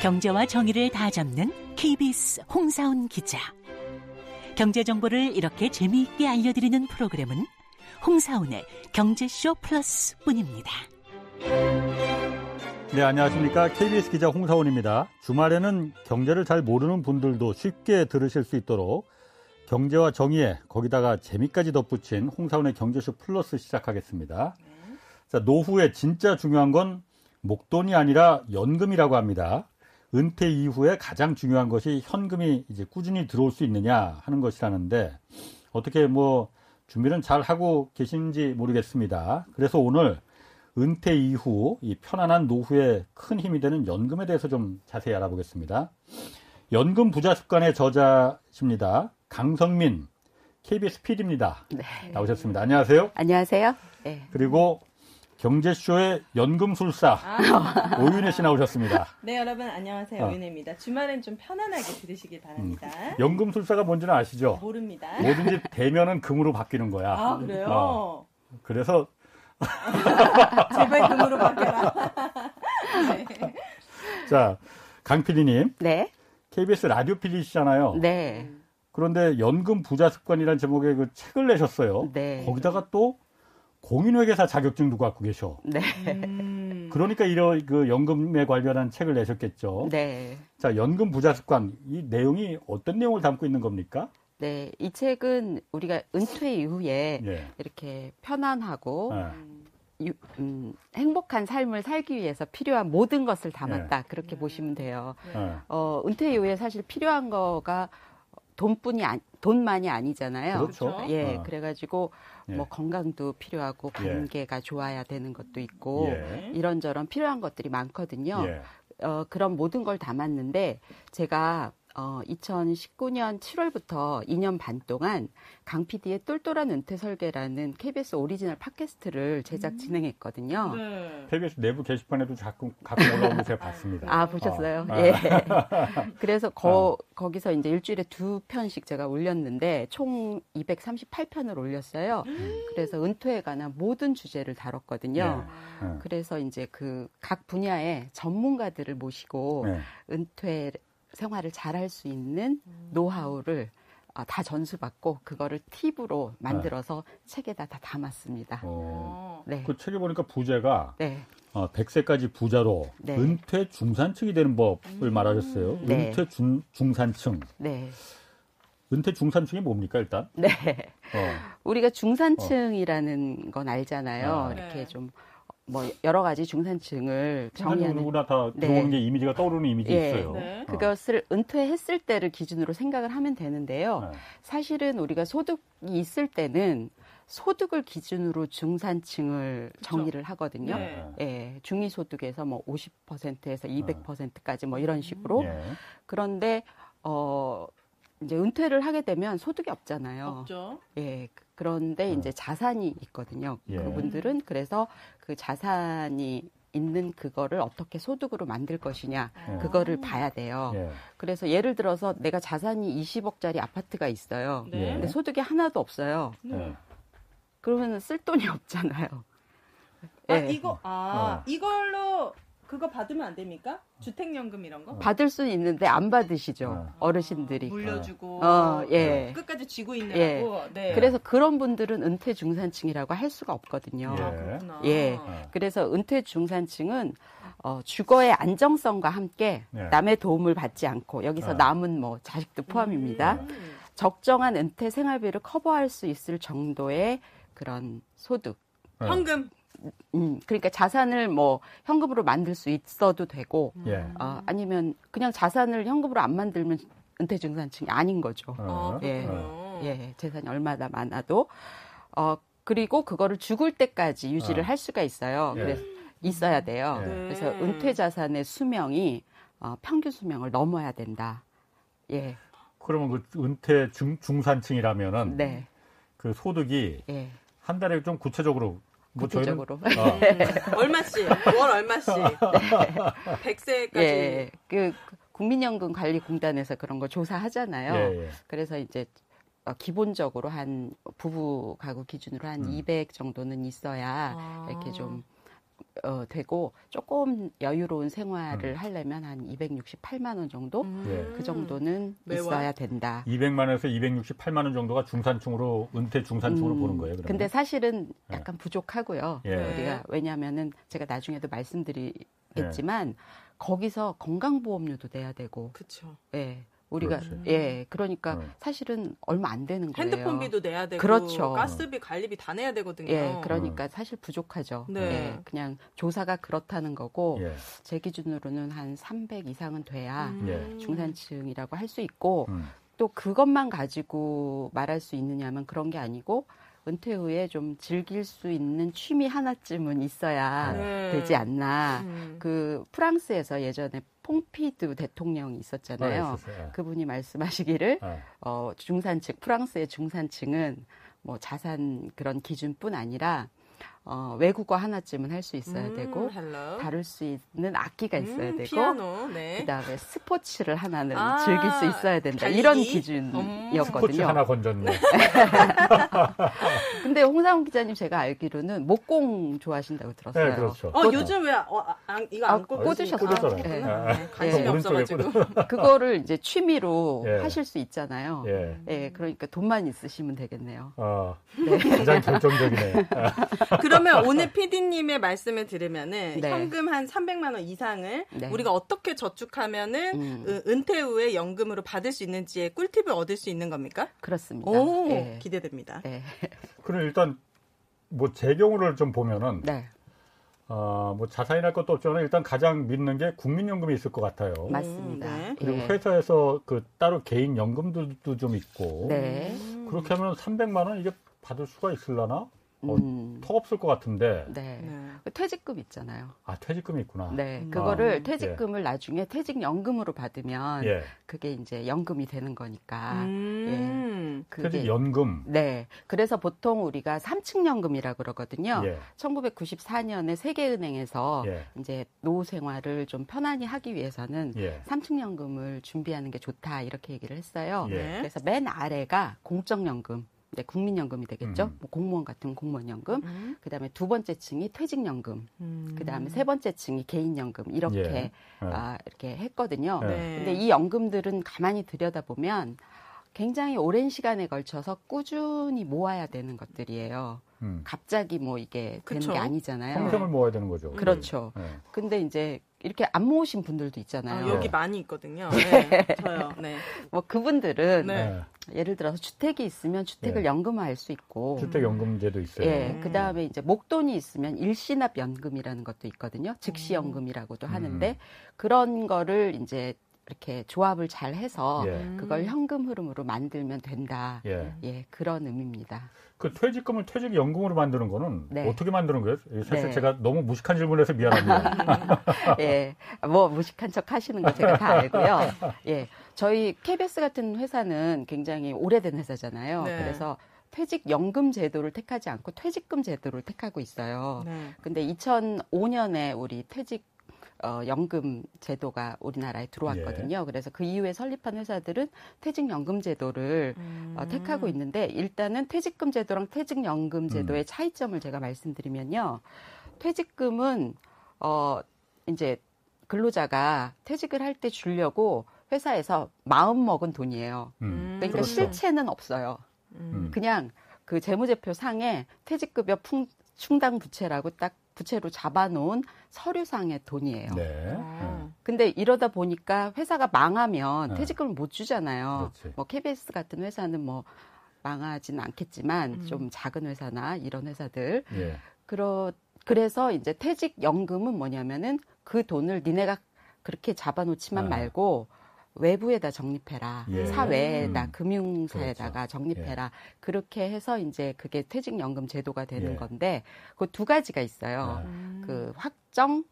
경제와 정의를 다 잡는 KBS 홍사훈 기자. 경제 정보를 이렇게 재미있게 알려드리는 프로그램은 홍사훈의 경제쇼 플러스 뿐입니다. 네, 안녕하십니까. KBS 기자 홍사훈입니다. 주말에는 경제를 잘 모르는 분들도 쉽게 들으실 수 있도록 경제와 정의에 거기다가 재미까지 덧붙인 홍사훈의 경제쇼 플러스 시작하겠습니다. 자, 노후에 진짜 중요한 건 목돈이 아니라 연금이라고 합니다. 은퇴 이후에 가장 중요한 것이 현금이 이제 꾸준히 들어올 수 있느냐 하는 것이라는데 어떻게 뭐 준비는 잘 하고 계신지 모르겠습니다. 그래서 오늘 은퇴 이후 이 편안한 노후에 큰 힘이 되는 연금에 대해서 좀 자세히 알아보겠습니다. 연금 부자 습관의 저자십니다. 강성민 KBS PD입니다. 네. 나오셨습니다. 안녕하세요. 안녕하세요. 네. 그리고 경제쇼의 연금술사 아. 오윤혜 씨 나오셨습니다. 네, 여러분 안녕하세요. 어. 오윤혜입니다. 주말엔 좀 편안하게 들으시길 바랍니다. 음. 연금술사가 뭔지는 아시죠? 모릅니다. 뭐든지 되면은 금으로 바뀌는 거야. 아, 그래요? 어. 그래서 제발 금으로 바뀌어라. 네. 자, 강 PD님. 네. KBS 라디오 PD시잖아요. 네. 그런데 연금 부자 습관이라는 제목의 그 책을 내셨어요. 네. 거기다가 또 공인회계사 자격증도 갖고 계셔. 네. 음. 그러니까 이런 그 연금에 관련한 책을 내셨겠죠. 네. 자, 연금 부자 습관 이 내용이 어떤 내용을 담고 있는 겁니까? 네, 이 책은 우리가 은퇴 이후에 네. 이렇게 편안하고 네. 유, 음, 행복한 삶을 살기 위해서 필요한 모든 것을 담았다. 네. 그렇게 보시면 돼요. 네. 어, 은퇴 이후에 사실 필요한 거가 돈뿐이 아, 돈만이 아니잖아요. 그렇죠. 예, 어. 그래가지고 예. 뭐 건강도 필요하고 예. 관계가 예. 좋아야 되는 것도 있고 예. 이런저런 필요한 것들이 많거든요. 예. 어, 그런 모든 걸 담았는데 제가 어, 2019년 7월부터 2년 반 동안 강 PD의 똘똘한 은퇴 설계라는 KBS 오리지널 팟캐스트를 제작 음. 진행했거든요. 네. KBS 내부 게시판에도 자꾸 가끔 올라오는 거 제가 봤습니다. 아, 보셨어요? 어. 예. 그래서 거, 어. 거기서 이제 일주일에 두 편씩 제가 올렸는데 총 238편을 올렸어요. 음. 그래서 은퇴에 관한 모든 주제를 다뤘거든요. 네. 네. 그래서 이제 그 각 분야의 전문가들을 모시고 네. 은퇴 생활을 잘할 수 있는 음. 노하우를 어, 다 전수받고 그거를 팁으로 만들어서 네. 책에다 다 담았습니다. 어, 네. 그 책에 보니까 부제가 네. 어, 100세까지 부자로 네. 은퇴 중산층이 되는 법을 음. 말하셨어요. 네. 은퇴 중, 중산층. 네. 은퇴 중산층이 뭡니까 일단? 네. 어. 우리가 중산층이라는 건 알잖아요. 아. 이렇게 네. 좀 뭐 여러 가지 중산층을 정의하는 누구나 다 네. 들어오는 게 이미지가 떠오르는 이미지 네. 있어요. 네. 그것을 은퇴했을 때를 기준으로 생각을 하면 되는데요. 네. 사실은 우리가 소득이 있을 때는 소득을 기준으로 중산층을 그렇죠. 정의를 하거든요. 네. 예, 중위 소득에서 뭐 50%에서 200%까지 뭐 이런 식으로. 네. 그런데 어 이제 은퇴를 하게 되면 소득이 없잖아요. 없죠. 예. 그런데 어. 이제 자산이 있거든요. 예. 그분들은 그래서 그 자산이 있는 그거를 어떻게 소득으로 만들 것이냐 예. 그거를 봐야 돼요. 예. 그래서 예를 들어서 내가 자산이 20억짜리 아파트가 있어요. 네. 근데 소득이 하나도 없어요. 네. 그러면 쓸 돈이 없잖아요. 아, 예. 이거 아, 어. 이걸로 그거 받으면 안 됩니까? 주택연금 이런 거? 받을 수는 있는데 안 받으시죠. 어. 어르신들이. 물려주고. 어, 예. 끝까지 쥐고 있느라고. 예. 네. 그래서 그런 분들은 은퇴 중산층이라고 할 수가 없거든요. 예. 아, 그렇구나. 예. 그래서 은퇴 중산층은 어, 주거의 안정성과 함께 예. 남의 도움을 받지 않고 여기서 예. 남은 뭐 자식도 포함입니다. 음. 적정한 은퇴 생활비를 커버할 수 있을 정도의 그런 소득. 현금. 음, 그러니까 자산을 뭐 현금으로 만들 수 있어도 되고, 예. 어, 아니면 그냥 자산을 현금으로 안 만들면 은퇴중산층이 아닌 거죠. 어, 예, 예, 재산이 얼마나 많아도, 어, 그리고 그거를 죽을 때까지 유지를 어. 할 수가 있어요. 예. 그래서 있어야 돼요. 예. 그래서 은퇴 자산의 수명이 어, 평균 수명을 넘어야 된다. 예. 그러면 그 은퇴 중, 중산층이라면은 네. 그 소득이 예. 한 달에 좀 구체적으로 뭐 구체적으로. 어. 얼마씩, 월 얼마씩. 네. 100세까지. 예, 그 국민연금 관리 공단에서 그런 거 조사하잖아요. 예, 예. 그래서 이제 어, 기본적으로 한 부부 가구 기준으로 한 음. 200 정도는 있어야 아. 이렇게 좀 어, 되고 조금 여유로운 생활을 음. 하려면 한 268만 원 정도 음. 예. 그 정도는 매월? 있어야 된다. 200만 원에서 268만 원 정도가 중산층으로 은퇴 중산층으로 음. 보는 거예요. 그러면? 근데 사실은 예. 약간 예. 부족하고요. 예. 우리가 왜냐하면은 제가 나중에도 말씀드리겠지만 예. 거기서 건강보험료도 내야 되고, 그렇죠. 예. 우리가 그렇지. 예 그러니까 어. 사실은 얼마 안 되는 거예요. 핸드폰비도 내야 되고 그렇죠. 가스비, 관리비 다 내야 되거든요. 예, 그러니까 어. 사실 부족하죠. 네. 예, 그냥 조사가 그렇다는 거고 예. 제 기준으로는 한 300 이상은 돼야 음. 예. 중산층이라고 할 수 있고 음. 또 그것만 가지고 말할 수 있느냐면 그런 게 아니고 은퇴 후에 좀 즐길 수 있는 취미 하나쯤은 있어야 네. 되지 않나. 음. 그 프랑스에서 예전에 퐁피드 대통령이 있었잖아요. 네, 그분이 말씀하시기를 네. 어, 중산층 프랑스의 중산층은 뭐 자산 그런 기준뿐 아니라 어, 외국어 하나쯤은 할 수 있어야 음, 되고 hello. 다룰 수 있는 악기가 음, 있어야 음, 되고 네. 그다음에 스포츠를 하나는 아, 즐길 수 있어야 된다 달리기? 이런 기준이었거든요. 스포츠 하나 건졌네. 근데 홍상훈 기자님 제가 알기로는 목공 좋아하신다고 들었어요. 네, 그렇죠. 어, 요즘 왜 어, 안, 이거 안 아, 꽂으셨어요? 네. 네. 관심이 네. 없어가지고 그거를 이제 취미로 예. 하실 수 있잖아요. 예. 예. 그러니까 돈만 있으시면 되겠네요. 아, 네. 가장 결정적이네. 그 러면 오늘 PD님의 말씀을 들으면은 네. 현금 한 300만 원 이상을 네. 우리가 어떻게 저축하면은 음. 은퇴 후에 연금으로 받을 수 있는지의 꿀팁을 얻을 수 있는 겁니까? 그렇습니다. 오, 네. 기대됩니다. 네. 그럼 일단 뭐 제 경우를 좀 보면은 네. 어, 뭐 자산이랄 것도 없지만 일단 가장 믿는 게 국민연금이 있을 것 같아요. 맞습니다. 음, 그리고 예. 회사에서 그 따로 개인 연금들도 좀 있고. 네. 그렇게 하면 300만 원 이게 받을 수가 있을라나? 어, 음. 턱 없을 것 같은데. 네. 네. 그 퇴직금 있잖아요. 아, 퇴직금이 있구나. 네. 음. 그거를 아, 퇴직금을 예. 나중에 퇴직연금으로 받으면 예. 그게 이제 연금이 되는 거니까. 음. 예. 퇴직연금. 네. 그래서 보통 우리가 3층연금이라고 그러거든요. 예. 1994년에 세계은행에서 예. 이제 노후 생활을 좀 편안히 하기 위해서는 예. 3층연금을 준비하는 게 좋다 이렇게 얘기를 했어요. 예. 그래서 맨 아래가 공적연금. 네, 국민연금이 되겠죠. 음. 뭐 공무원 같은 공무원연금. 음. 그다음에 두 번째 층이 퇴직연금. 음. 그다음에 세 번째 층이 개인연금. 이렇게 예. 예. 아, 이렇게 했거든요. 네. 근데 이 연금들은 가만히 들여다 보면 굉장히 오랜 시간에 걸쳐서 꾸준히 모아야 되는 것들이에요. 음. 갑자기 뭐 이게 되는 그쵸? 게 아니잖아요. 평생을 모아야 되는 거죠. 그렇죠. 네. 근데 이제 이렇게 안 모으신 분들도 있잖아요. 아, 여기 네. 많이 있거든요. 네, 저요. 네. 뭐 그분들은 네. 예를 들어서 주택이 있으면 주택을 네. 연금화할 수 있고 주택연금제도 있어요. 예. 음. 그다음에 이제 목돈이 있으면 일시납 연금이라는 것도 있거든요. 즉시 연금이라고도 음. 하는데 그런 거를 이제 이렇게 조합을 잘 해서 예. 그걸 현금 흐름으로 만들면 된다. 예. 예. 그런 의미입니다. 그 퇴직금을 퇴직연금으로 만드는 거는 네. 어떻게 만드는 거예요? 사실 네. 제가 너무 무식한 질문을 해서 미안합니다. 예. 뭐 무식한 척 하시는 거 제가 다 알고요. 예. 저희 KBS 같은 회사는 굉장히 오래된 회사잖아요. 네. 그래서 퇴직연금 제도를 택하지 않고 퇴직금 제도를 택하고 있어요. 네. 근데 2005년에 우리 퇴직 어, 연금 제도가 우리나라에 들어왔거든요. 예. 그래서 그 이후에 설립한 회사들은 퇴직연금 제도를 어, 음. 어, 택하고 있는데 일단은 퇴직금 제도랑 퇴직연금 제도의 음. 차이점을 제가 말씀드리면요. 퇴직금은 어 이제 근로자가 퇴직을 할 때 주려고 회사에서 마음 먹은 돈이에요. 음. 그러니까 그렇죠. 실체는 없어요. 음. 그냥 그 재무제표 상에 퇴직급여 풍, 충당 부채라고 딱 부채로 잡아놓은 서류상의 돈이에요. 네. 아. 근데 이러다 보니까 회사가 망하면 네. 퇴직금을 못 주잖아요. 그렇지. 뭐 KBS 같은 회사는 뭐 망하지는 않겠지만 음. 좀 작은 회사나 이런 회사들 예. 그러 그래서 이제 퇴직연금은 뭐냐면은 그 돈을 니네가 그렇게 잡아놓지만 아. 말고 외부에다 적립해라. 예. 사회에다 음. 금융사에다가 그렇죠. 적립해라. 예. 그렇게 해서 이제 그게 퇴직연금 제도가 되는 예. 건데 그 두 가지가 있어요. 음. 그 확정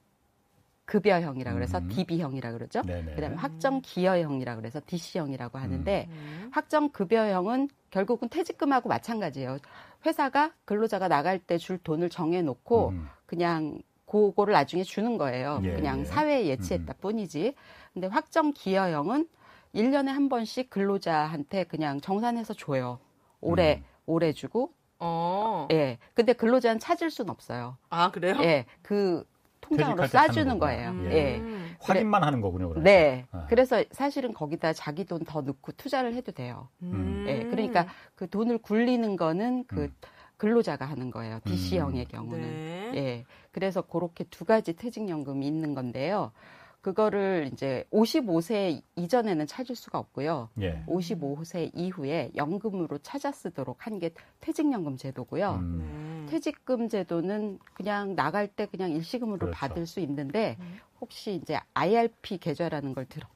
급여형이라 그래서 음. DB형이라 그러죠. 네네. 그다음에 확정 기여형이라 그래서 DC형이라고 하는데 음. 음. 확정 급여형은 결국은 퇴직금하고 마찬가지예요. 회사가 근로자가 나갈 때 줄 돈을 정해 놓고 음. 그냥 그거를 나중에 주는 거예요. 예, 그냥 예. 사회에 예치했다 음. 뿐이지. 근데 확정 기여형은 1년에 한 번씩 근로자한테 그냥 정산해서 줘요. 올해, 음. 올해 주고, 어. 예. 근데 근로자는 찾을 수는 없어요. 아, 그래요? 예. 그 통장으로 쏴주는 거예요. 음. 예. 확인만 하는 거군요. 그러니까. 네. 아. 그래서 사실은 거기다 자기 돈 더 넣고 투자를 해도 돼요. 음. 예. 그러니까 그 돈을 굴리는 거는 그 음. 근로자가 하는 거예요. DC형의 음. 경우는. 네. 예. 그래서 그렇게 두 가지 퇴직연금이 있는 건데요. 그거를 이제 55세 이전에는 찾을 수가 없고요. 예. 55세 이후에 연금으로 찾아 쓰도록 한 게 퇴직연금 제도고요. 음. 퇴직금 제도는 그냥 나갈 때 그냥 일시금으로 그렇죠. 받을 수 있는데 음. 혹시 이제 IRP 계좌라는 걸 들어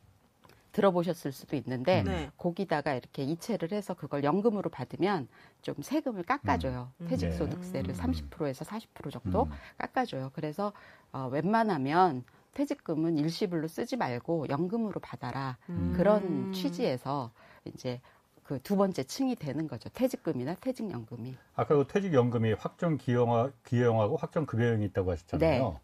들어보셨을 수도 있는데 네. 거기다가 이렇게 이체를 해서 그걸 연금으로 받으면 좀 세금을 깎아줘요. 음. 퇴직소득세를 음. 30%에서 40% 정도 음. 깎아줘요. 그래서 어, 웬만하면 퇴직금은 일시불로 쓰지 말고 연금으로 받아라. 음. 그런 취지에서 이제 그 두 번째 층이 되는 거죠. 퇴직금이나 퇴직연금이. 아까 그 퇴직연금이 확정 기여형하고 확정 급여형이 있다고 하셨잖아요. 네.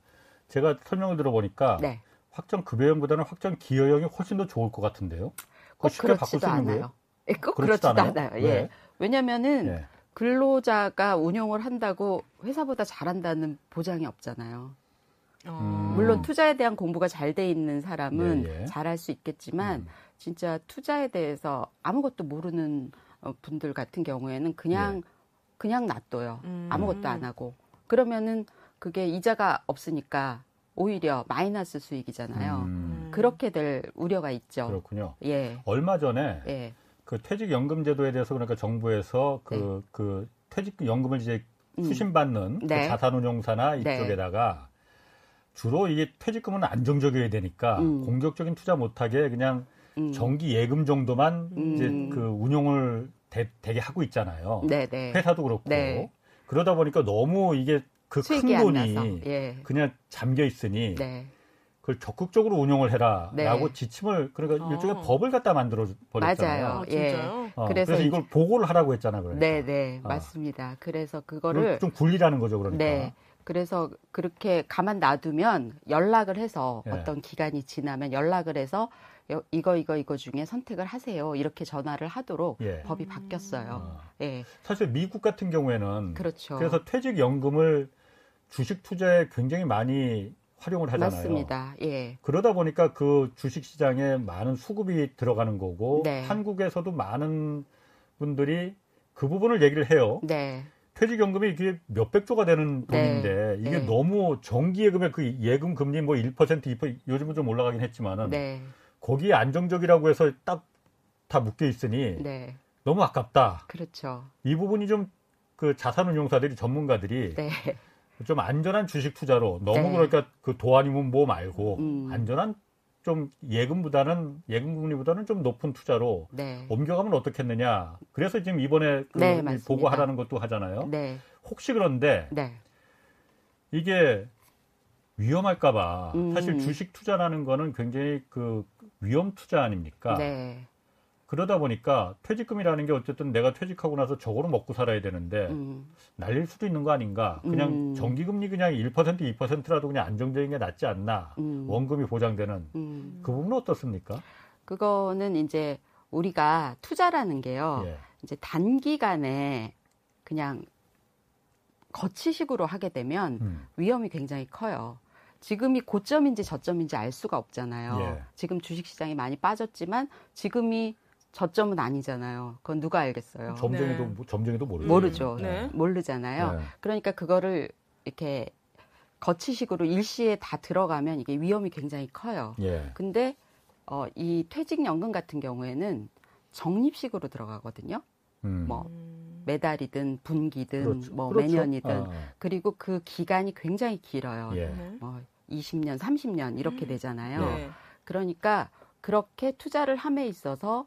제가 설명을 들어보니까 네. 확정 급여형보다는 확정 기여형이 훨씬 더 좋을 것 같은데요. 꼭 쉽게 바꿀 수 있는 거예요? 예, 꼭 그렇지도 않아요. 않아요. 예. 왜냐면은 예. 근로자가 운용을 한다고 회사보다 잘한다는 보장이 없잖아요. 음. 물론 투자에 대한 공부가 잘 돼 있는 사람은 예, 예. 잘할 수 있겠지만 음. 진짜 투자에 대해서 아무것도 모르는 어, 분들 같은 경우에는 그냥 예. 그냥 놔둬요. 음. 아무것도 안 하고 그러면은 그게 이자가 없으니까 오히려 마이너스 수익이잖아요. 음. 그렇게 될 우려가 있죠. 그렇군요. 예. 얼마 전에 예. 그 퇴직연금 제도에 대해서 그러니까 정부에서 그, 네. 그 퇴직연금을 이제 음. 수신받는 그 네. 그 자산운용사나 네. 이쪽에다가 주로 이게 퇴직금은 안정적이어야 되니까 음. 공격적인 투자 못하게 그냥 음. 정기 예금 정도만 음. 이제 그 운용을 되, 게 하고 있잖아요. 네네. 네. 회사도 그렇고 네. 그러다 보니까 너무 이게 그 큰 돈이 예. 그냥 잠겨 있으니 네. 그걸 적극적으로 운용을 해라라고 네. 지침을 그러니까 어. 일종의 법을 갖다 만들어 버렸잖아요. 맞아요. 예. 어, 그래서, 그래서, 이걸 보고를 하라고 했잖아요. 그러니까. 네, 네, 어. 맞습니다. 그래서 그거를 좀 굴리라는 거죠, 그러니까. 네. 그래서 그렇게 가만 놔두면 연락을 해서 예. 어떤 기간이 지나면 연락을 해서 이거 이거 이거 중에 선택을 하세요. 이렇게 전화를 하도록 예. 법이 바뀌었어요. 아. 예. 사실 미국 같은 경우에는 그렇죠. 그래서 퇴직연금을 주식 투자에 굉장히 많이 활용을 하잖아요. 맞습니다. 예. 그러다 보니까 그 주식 시장에 많은 수급이 들어가는 거고 네. 한국에서도 많은 분들이 그 부분을 얘기를 해요. 네. 퇴직연금이 이게 몇백 조가 되는 네. 돈인데 네. 이게 네. 너무 정기예금의 그 예금 금리 뭐 1% 2% 요즘은 좀 올라가긴 했지만은 네. 거기에 안정적이라고 해서 딱 다 묶여 있으니 네. 너무 아깝다. 그렇죠. 이 부분이 좀 그 자산운용사들이 전문가들이 네. 좀 안전한 주식 투자로 너무 그러니까 그 도안이면 뭐 말고 음. 안전한 좀 예금보다는 예금 금리보다는 좀 높은 투자로 네. 옮겨가면 어떻겠느냐. 그래서 지금 이번에 그 네, 보고하라는 것도 하잖아요. 네. 혹시 그런데 네. 이게 위험할까봐 음. 사실 주식 투자라는 거는 굉장히 그 위험 투자 아닙니까? 네. 그러다 보니까 퇴직금이라는 게 어쨌든 내가 퇴직하고 나서 저거로 먹고 살아야 되는데 음. 날릴 수도 있는 거 아닌가? 그냥 음. 정기금리 그냥 1% 2%라도 그냥 안정적인 게 낫지 않나? 음. 원금이 보장되는 음. 그 부분은 어떻습니까? 그거는 이제 우리가 투자라는 게요. 예. 이제 단기간에 그냥 거치식으로 하게 되면 음. 위험이 굉장히 커요. 지금이 고점인지 저점인지 알 수가 없잖아요. 예. 지금 주식시장이 많이 빠졌지만 지금이 저점은 아니잖아요. 그건 누가 알겠어요. 점쟁이도 네. 점쟁이도 모르죠. 모르죠. 네. 모르잖아요. 네. 그러니까 그거를 이렇게 거치식으로 일시에 다 들어가면 이게 위험이 굉장히 커요. 예. 근데 어, 이 퇴직연금 같은 경우에는 적립식으로 들어가거든요. 음. 뭐 매달이든 분기든 그렇죠. 뭐 그렇죠. 매년이든 아. 그리고 그 기간이 굉장히 길어요. 예. 뭐 20년, 30년 이렇게 음. 되잖아요. 네. 그러니까 그렇게 투자를 함에 있어서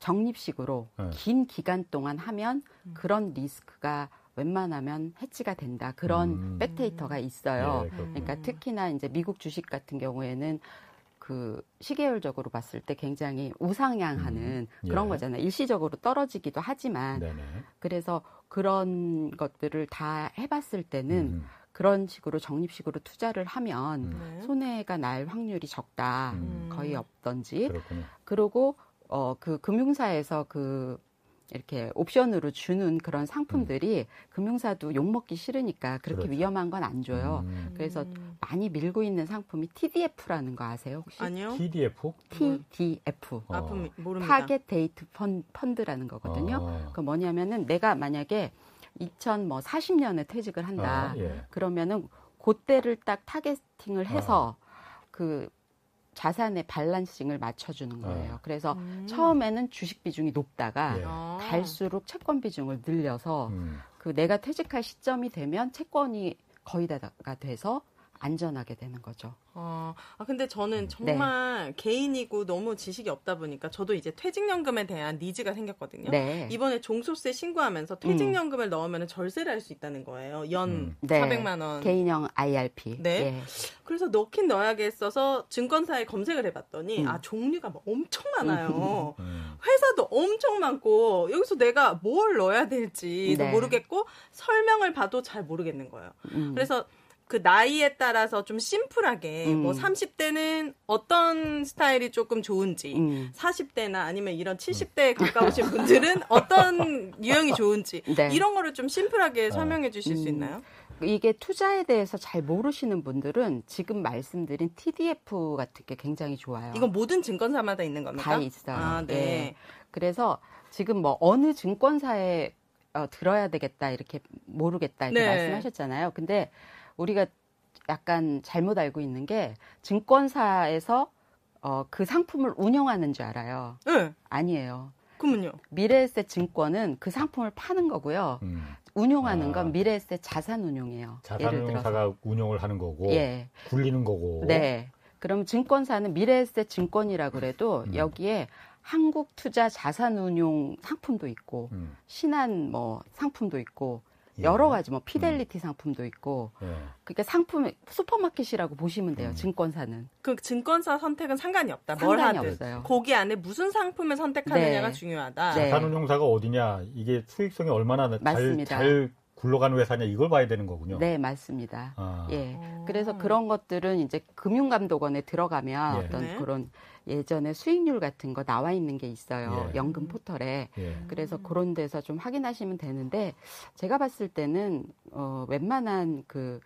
적립식으로 네. 긴 기간 동안 하면 음. 그런 리스크가 웬만하면 해치가 된다. 그런 음. 백데이터가 있어요. 예, 그러니까 특히나 이제 미국 주식 같은 경우에는 그 시계열적으로 봤을 때 굉장히 우상향하는 음. 예. 그런 거잖아요. 일시적으로 떨어지기도 하지만 네네. 그래서 그런 것들을 다 해봤을 때는 음. 그런 식으로 적립식으로 투자를 하면 음. 손해가 날 확률이 적다. 음. 거의 없던지. 그렇군요. 그리고 어, 그 금융사에서 그 이렇게 옵션으로 주는 그런 상품들이 음. 금융사도 욕먹기 싫으니까 그렇게 그렇죠. 위험한 건 안 줘요. 음. 그래서 많이 밀고 있는 상품이 TDF라는 거 아세요 혹시? 아니요. TDF? TDF. 어. 아, 모릅니다. target date fund라는 거거든요. 어. 그 뭐냐면은 내가 만약에 2040년에 퇴직을 한다. 아, 예. 그러면은 그때를 딱 targeting을 해서 아. 그 자산의 balancing을 맞춰주는 거예요. 어. 그래서 음. 처음에는 주식 비중이 높다가 예. 아. 갈수록 채권 비중을 늘려서 음. 그 내가 퇴직할 시점이 되면 채권이 거의 다가 돼서 안전하게 되는 거죠. 아, 아 근데 저는 네. 정말 네. 개인이고 너무 지식이 없다 보니까 저도 이제 퇴직연금에 대한 니즈가 생겼거든요. 네. 이번에 종소세 신고하면서 퇴직연금을 음. 넣으면 절세를 할 수 있다는 거예요. 연 음. 네. 400만 원. 개인형 IRP. 네. 예. 그래서 넣긴 넣어야겠어서 증권사에 검색을 해봤더니 음. 아 종류가 엄청 많아요. 음. 회사도 엄청 많고 여기서 내가 뭘 넣어야 될지도 네. 모르겠고 설명을 봐도 잘 모르겠는 거예요. 음. 그래서 그 나이에 따라서 좀 심플하게 음. 뭐 30대는 어떤 스타일이 조금 좋은지 음. 40대나 아니면 이런 70대에 가까우신 분들은 어떤 유형이 좋은지 네. 이런 거를 좀 심플하게 어. 설명해 주실 음. 수 있나요? 이게 투자에 대해서 잘 모르시는 분들은 지금 말씀드린 TDF 같은 게 굉장히 좋아요. 이건 모든 증권사마다 있는 겁니까? 다 있어요. 아, 네. 네. 그래서 지금 뭐 어느 증권사에 어, 들어야 되겠다 이렇게 모르겠다 이렇게 네. 말씀하셨잖아요. 근데 우리가 약간 잘못 알고 있는 게 증권사에서 어, 그 상품을 운영하는 줄 알아요. 네. 아니에요. 그러면요? 미래에셋 증권은 그 상품을 파는 거고요. 음. 운용하는 아. 건 미래에셋 자산 운용이에요. 자산운용사가 운용을 하는 거고, 예. 굴리는 거고. 네. 그럼 증권사는 미래에셋 증권이라 그래도 음. 여기에 한국 투자 자산운용 상품도 있고, 음. 신한 뭐 상품도 있고, 예. 여러 가지 뭐 피델리티 음. 상품도 있고 예. 그러니까 상품 슈퍼마켓이라고 보시면 돼요. 음. 증권사는. 그 증권사 선택은 상관이 없다. 상관이 뭘 하든. 없어요. 거기 안에 무슨 상품을 선택하느냐가 네. 중요하다. 네. 자산운용사가 어디냐 이게 수익성이 얼마나 잘, 잘 굴러가는 회사냐 이걸 봐야 되는 거군요. 네, 맞습니다. 아. 예. 그래서 그런 것들은 이제 금융감독원에 들어가면 예. 어떤 네. 그런 예전에 수익률 같은 거 나와 있는 게 있어요. 예. 연금 포털에. 예. 그래서 그런 데서 좀 확인하시면 되는데 제가 봤을 때는 어 웬만한 그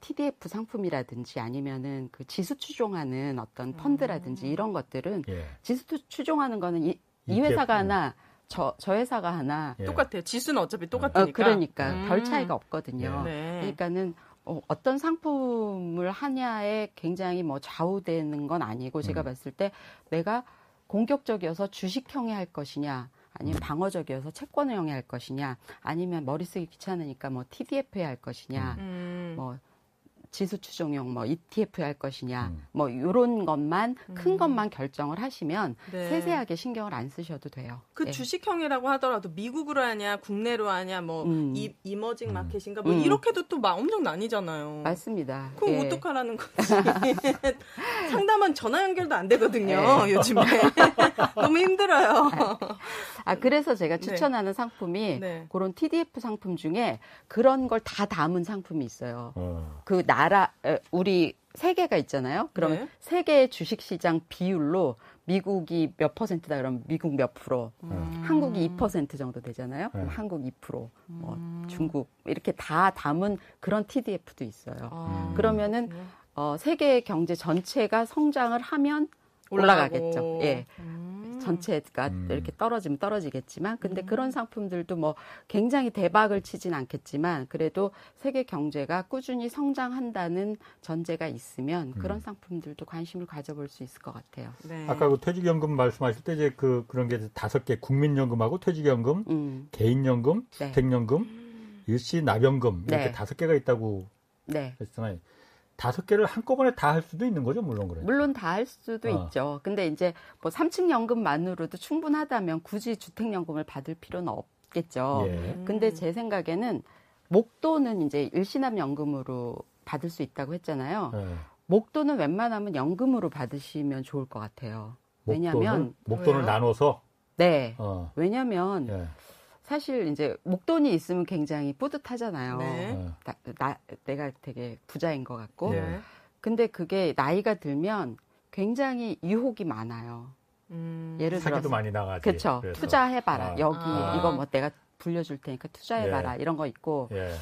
TDF 어, 상품이라든지 아니면은 그 지수 추종하는 어떤 펀드라든지 음. 이런 것들은 예. 지수 추종하는 거는 이, 이 회사가 하나 저, 저 회사가 하나 예. 똑같아요. 지수는 어차피 똑같으니까. 어, 그러니까 음. 별 차이가 없거든요. 네. 그러니까는 어, 어떤 상품을 하냐에 굉장히 뭐 좌우되는 건 아니고 제가 음. 봤을 때 내가 공격적이어서 주식형에 할 것이냐 아니면 음. 방어적이어서 채권형에 할 것이냐 아니면 머리 쓰기 귀찮으니까 뭐 TDF에 할 것이냐 음. 뭐 지수 추종용 뭐 ETF 할 것이냐 음. 뭐 이런 것만 큰 음. 것만 결정을 하시면 네. 세세하게 신경을 안 쓰셔도 돼요. 그 네. 주식형이라고 하더라도 미국으로 하냐 국내로 하냐 뭐 음. 이, 이머징 음. 마켓인가 뭐 음. 이렇게도 또막 엄청 나뉘잖아요. 맞습니다. 그럼 예. 어떡하라는 거지? 상담은 전화 연결도 안 되거든요. 네. 요즘에 너무 힘들어요. 아 그래서 제가 네. 추천하는 네. 상품이 그런 TDF 상품 중에 그런 걸 다 담은 상품이 있어요. 어. 그 나 나라 우리 세계가 있잖아요. 그럼 네. 세계의 주식 시장 비율로 미국이 몇 퍼센트다 그러면 미국 몇 프로, 음. 한국이 2% 정도 되잖아요. 네. 한국 2%, 뭐 음. 중국 이렇게 다 담은 그런 TDF도 있어요. 아. 그러면은 어, 세계 경제 전체가 성장을 하면 올라가겠죠. 예. 음. 전체가 음. 이렇게 떨어지면 떨어지겠지만 근데 음. 그런 상품들도 뭐 굉장히 대박을 치진 않겠지만 그래도 세계 경제가 꾸준히 성장한다는 전제가 있으면 그런 음. 상품들도 관심을 가져볼 수 있을 것 같아요. 네. 아까 그 퇴직연금 말씀하실 때 이제 그 그런 게 다섯 개 국민연금하고 퇴직연금, 음. 개인연금, 네. 주택연금, 일시 납연금 이렇게 네. 다섯 개가 있다고 네. 했잖아요. 다섯 개를 한꺼번에 다 할 수도 있는 거죠, 물론 그래. 물론 다 할 수도 어. 있죠. 근데 이제 뭐 3층 연금만으로도 충분하다면 굳이 주택 연금을 받을 필요는 없겠죠. 예. 근데 제 생각에는 목돈은 이제 일시납 연금으로 받을 수 있다고 했잖아요. 예. 목돈은 웬만하면 연금으로 받으시면 좋을 것 같아요. 왜냐하면 목돈을, 나눠서 네. 어. 왜냐하면 예. 사실 이제 목돈이 있으면 굉장히 뿌듯하잖아요. 네. 나, 나, 내가 되게 부자인 것 같고. 네. 근데 그게 나이가 들면 굉장히 유혹이 많아요. 음. 예를 들어 사기도 많이 나가지. 그렇죠. 투자해 봐라. 아. 여기 아. 이거 뭐 내가 불려줄 테니까 투자해 봐라. 예. 이런 거 있고 예.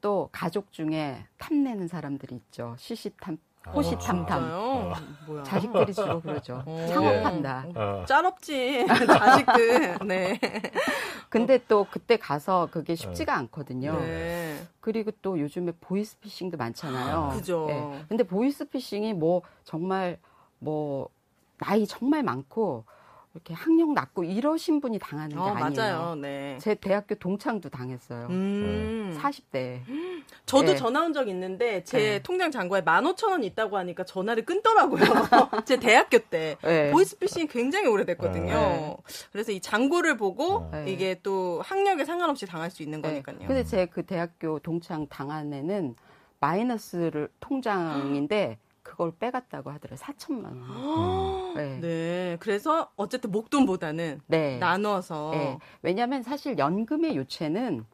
또 가족 중에 탐내는 사람들이 있죠. 시시탐 호시탐탐. 아, 어, 자식들이 주로 그러죠. 어. 창업한다. 어. 짤없지 자식들. 네. 근데 또 그때 가서 그게 쉽지가 않거든요. 네. 그리고 또 요즘에 보이스피싱도 많잖아요. 아, 그죠. 네. 근데 보이스피싱이 뭐 정말 뭐 나이 정말 많고 이렇게 학력 낮고 이러신 분이 당하는 게 어, 아니에요. 맞아요. 네. 제 대학교 동창도 당했어요. 음. 40대. 저도 네. 전화 온 적 있는데 제 네. 통장 잔고에 15,000원 있다고 하니까 전화를 끊더라고요. 제 대학교 때. 네. 보이스피싱이 굉장히 오래됐거든요. 네. 그래서 이 잔고를 보고 네. 이게 또 학력에 상관없이 당할 수 있는 네. 거니까요. 근데 제 그 대학교 동창 당한 애는 마이너스를 통장인데 그걸 빼갔다고 하더라고요. 4천만 원. 네. 네. 그래서 어쨌든 목돈보다는 네. 나눠서. 네. 왜냐하면 사실 연금의 요체는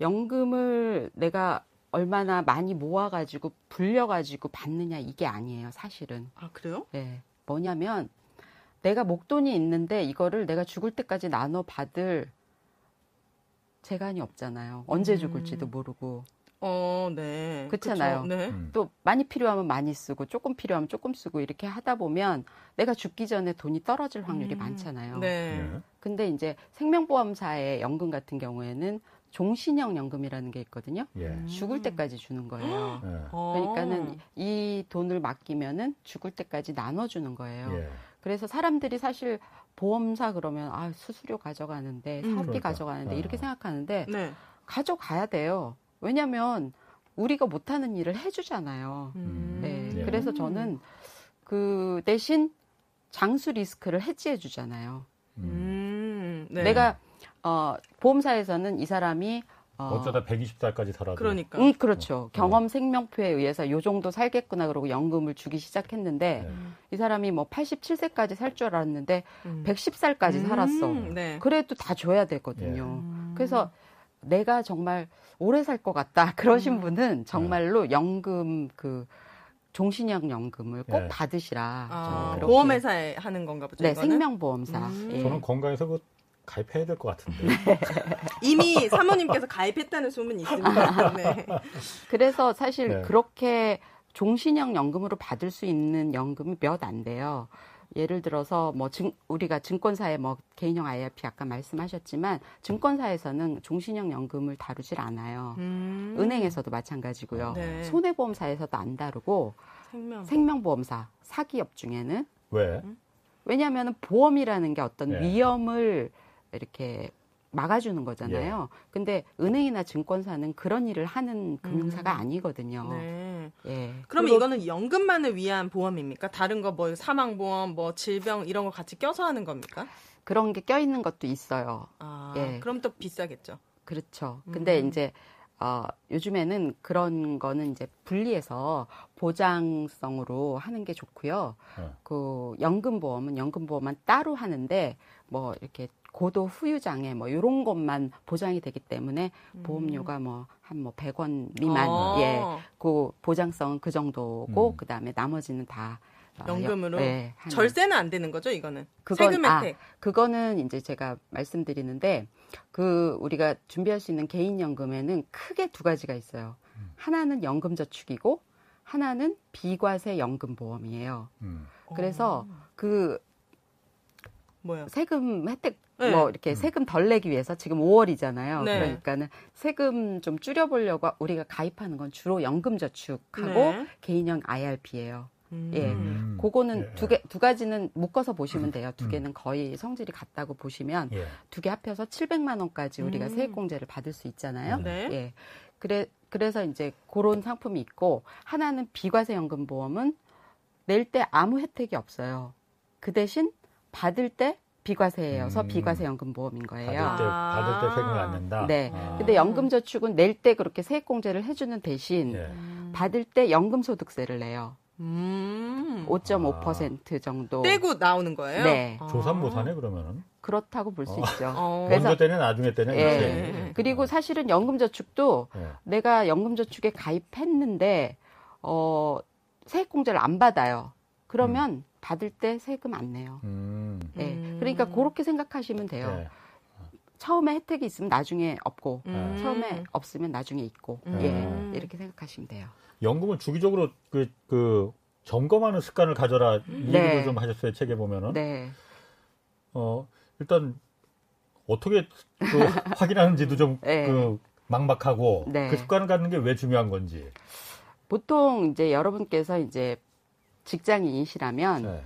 연금을 내가 얼마나 많이 모아가지고 불려가지고 받느냐 이게 아니에요. 사실은. 아 그래요? 네. 뭐냐면 내가 목돈이 있는데 이거를 내가 죽을 때까지 나눠 받을 재간이 없잖아요. 언제 죽을지도 음. 모르고. 어, 네. 그렇잖아요. 네. 음. 또 많이 필요하면 많이 쓰고 조금 필요하면 조금 쓰고 이렇게 하다 보면 내가 죽기 전에 돈이 떨어질 확률이 음. 많잖아요. 네. 네. 근데 이제 생명보험사의 연금 같은 경우에는 종신형 연금이라는 게 있거든요. 예. 죽을 때까지 주는 거예요. 예. 그러니까는 이 돈을 맡기면은 죽을 때까지 나눠주는 거예요. 예. 그래서 사람들이 사실 보험사 그러면 아 수수료 가져가는데 사비 음. 그러니까. 가져가는데 이렇게 아. 생각하는데 네. 가져가야 돼요. 왜냐하면 우리가 못하는 일을 해주잖아요. 음. 네. 네. 그래서 저는 그 대신 장수 리스크를 해지해 주잖아요. 음. 네. 내가 어, 보험사에서는 이 사람이 어, 어쩌다 120살까지 살아도. 그러니까. 음, 그렇죠. 어. 경험 생명표에 의해서 요 정도 살겠구나 그러고 연금을 주기 시작했는데 네. 이 사람이 뭐 87세까지 살 줄 알았는데 음. 110살까지 음, 살았어. 네. 그래도 다 줘야 되거든요. 네. 그래서 내가 정말 오래 살 것 같다 그러신 음. 분은 정말로 네. 연금 그 종신형 연금을 꼭 네. 받으시라. 아, 보험회사에 하는 건가 보죠. 네, 이거는? 생명보험사. 음. 예. 저는 건강해서 그 가입해야 될 것 같은데. 이미 사모님께서 가입했다는 소문이 있습니다. 네. 그래서 사실 네. 그렇게 종신형 연금으로 받을 수 있는 연금이 몇 안 돼요. 예를 들어서 뭐 증, 우리가 증권사에 뭐 개인형 IRP 아까 말씀하셨지만 증권사에서는 종신형 연금을 다루질 않아요. 음. 은행에서도 마찬가지고요. 네. 손해보험사에서도 안 다루고 생명. 생명보험사 사기업 중에는 왜? 왜냐하면 보험이라는 게 어떤 네. 위험을 이렇게 막아주는 거잖아요. 예. 근데 은행이나 증권사는 그런 일을 하는 금융사가 음. 아니거든요. 네. 예. 그러면 이거는 연금만을 위한 보험입니까? 다른 거 뭐 사망보험, 뭐 질병 이런 거 같이 껴서 하는 겁니까? 그런 게 껴있는 것도 있어요. 아, 예. 그럼 또 비싸겠죠. 그렇죠. 근데 음. 이제 어, 요즘에는 그런 거는 이제 분리해서 보장성으로 하는 게 좋고요. 네. 그 연금보험은 연금보험만 따로 하는데 뭐 이렇게 고도 후유 장애 뭐 이런 것만 보장이 되기 때문에 음. 보험료가 뭐 한뭐 뭐 100원 미만 아. 예. 그 보장성은 그 정도고 음. 그다음에 나머지는 다 아, 연금으로 네, 절세는 안 되는 거죠 이거는 그건, 세금 아, 혜택 아, 그거는 이제 제가 말씀드리는데 그 우리가 준비할 수 있는 개인 연금에는 크게 두 가지가 있어요 음. 하나는 연금 저축이고 하나는 비과세 연금 보험이에요 음. 그래서 오. 그 뭐야 세금 혜택 네. 뭐 이렇게 음. 세금 덜 내기 위해서 지금 5월이잖아요. 네. 그러니까는 세금 좀 줄여보려고 우리가 가입하는 건 주로 연금저축하고 네. 개인형 IRP예요. 음. 예, 음. 그거는 예. 두 개, 두 가지는 묶어서 보시면 돼요. 두 음. 개는 거의 성질이 같다고 보시면 예. 두개 합해서 700만 원까지 우리가 음. 세액공제를 받을 수 있잖아요. 네. 예, 그래 그래서 이제 그런 상품이 있고 하나는 비과세 연금 보험은 낼 때 아무 혜택이 없어요. 그 대신 받을 때 비과세여서 음. 비과세 연금보험인 거예요. 받을 때, 받을 때 세금을 안 낸다. 네. 아. 근데 연금저축은 낼 때 그렇게 세액공제를 해주는 대신 예. 받을 때 연금소득세를 내요. 음. 5.5% 정도. 떼고 나오는 거예요? 네. 아. 조산모사네 그러면은. 그렇다고 볼수 어. 있죠. 어. 그래서 때는 나중에 때는. 예. 그리고 사실은 연금저축도 예. 내가 연금저축에 가입했는데 어 세액공제를 안 받아요. 그러면 음. 받을 때 세금 안 내요. 음. 네. 그러니까 그렇게 생각하시면 돼요. 네. 처음에 혜택이 있으면 나중에 없고 음. 처음에 없으면 나중에 있고 음. 예 이렇게 생각하시면 돼요. 연금은 주기적으로 그, 그 점검하는 습관을 가져라 이 네. 얘기를 좀 하셨어요 책에 보면은. 네. 어 일단 어떻게 그 확인하는지도 좀 네. 그 막막하고 네. 그 습관을 갖는 게 왜 중요한 건지. 보통 이제 여러분께서 이제 직장인이시라면 네.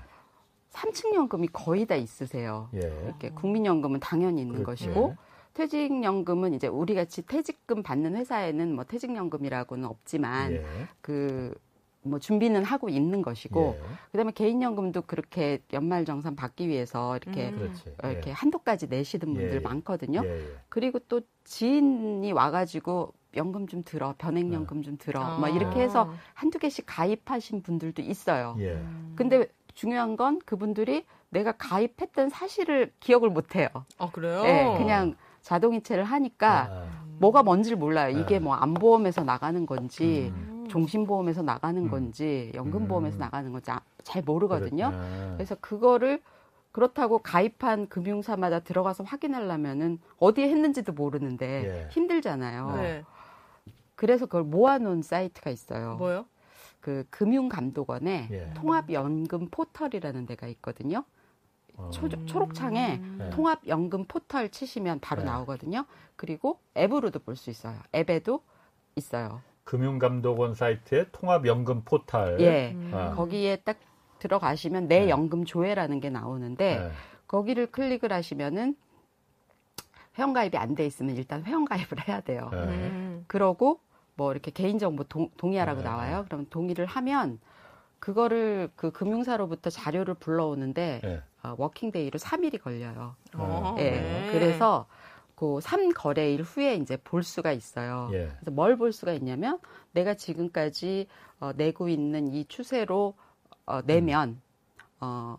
3층 연금이 거의 다 있으세요. 예. 이렇게 국민연금은 당연히 있는 그렇지. 것이고 퇴직연금은 이제 우리 같이 퇴직금 받는 회사에는 뭐 퇴직연금이라고는 없지만 예. 그뭐 준비는 하고 있는 것이고 예. 그다음에 개인연금도 그렇게 연말 정산 받기 위해서 이렇게 음. 어, 이렇게 예. 한도까지 내시는 분들 예. 많거든요. 예, 그리고 또 지인이 와가지고 연금 좀 들어, 변액연금 좀 들어, 아. 막 이렇게 해서 한두 개씩 가입하신 분들도 있어요. 예. 근데 중요한 건 그분들이 내가 가입했던 사실을 기억을 못 해요. 아, 그래요? 네, 그냥 자동이체를 하니까 아. 뭐가 뭔지를 몰라요. 이게 네. 뭐 안보험에서 나가는 건지 음. 종신보험에서 나가는 음. 건지 연금보험에서 음. 나가는 건지 아, 잘 모르거든요. 그렇구나. 그래서 그거를 그렇다고 가입한 금융사마다 들어가서 확인하려면은 어디에 했는지도 모르는데 예. 힘들잖아요. 네. 그래서 그걸 모아놓은 사이트가 있어요. 뭐요? 그 금융감독원에 예. 통합연금 포털이라는 데가 있거든요. 어. 초, 초록창에 음. 통합연금 포털 치시면 바로 네. 나오거든요. 그리고 앱으로도 볼 수 있어요. 앱에도 있어요. 금융감독원 사이트에 통합연금 포털. 예. 음. 거기에 딱 들어가시면 내 네. 연금 조회라는 게 나오는데 네. 거기를 클릭을 하시면은 회원가입이 안 돼 있으면 일단 회원가입을 해야 돼요. 네. 음. 그러고 뭐 이렇게 개인정보 동, 의하라고 네. 나와요. 그러면 동의를 하면 그거를 그 금융사로부터 자료를 불러오는데 네. 어, working day로 3일이 걸려요. 어, 예. 네. 그래서 그 3거래일 후에 이제 볼 수가 있어요. 예. 그래서 뭘 볼 수가 있냐면 내가 지금까지 어, 내고 있는 이 추세로 어, 내면 음. 어,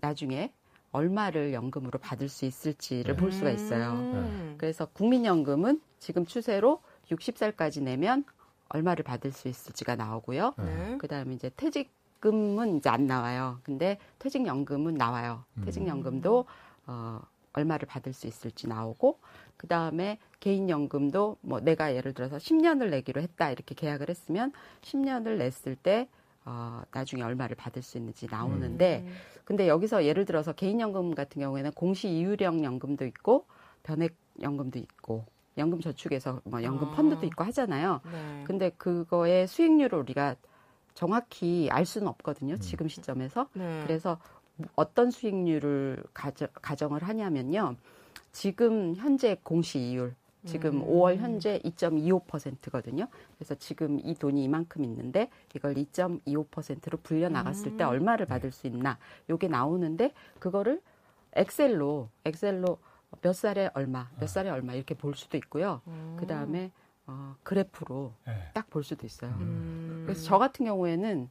나중에 얼마를 연금으로 받을 수 있을지를 네. 볼 수가 있어요. 음. 그래서 국민연금은 지금 추세로 60살까지 내면 얼마를 받을 수 있을지가 나오고요. 네. 그다음에 이제 퇴직금은 이제 안 나와요. 근데 퇴직연금은 나와요. 음. 퇴직연금도 어 얼마를 받을 수 있을지 나오고 그다음에 개인연금도 뭐 내가 예를 들어서 10년을 내기로 했다 이렇게 계약을 했으면 10년을 냈을 때 어, 나중에 얼마를 받을 수 있는지 나오는데, 음. 근데 여기서 예를 들어서 개인연금 같은 경우에는 공시 이율형 연금도 있고, 변액연금도 있고, 연금 저축에서 뭐 연금 아. 펀드도 있고 하잖아요. 네. 근데 그거의 수익률을 우리가 정확히 알 수는 없거든요. 음. 지금 시점에서. 네. 그래서 어떤 수익률을 가정, 가정 을 하냐면요. 지금 현재 공시 이율 지금 음. 5월 현재 2.25%거든요. 그래서 지금 이 돈이 이만큼 있는데 이걸 2.25%로 불려 나갔을 음. 때 얼마를 받을 수 있나? 요게 나오는데 그거를 엑셀로 엑셀로 몇 살에 얼마, 몇 살에 얼마 이렇게 볼 수도 있고요. 음. 그 다음에 어, 그래프로 네. 딱볼 수도 있어요. 음. 그래서 저 같은 경우에는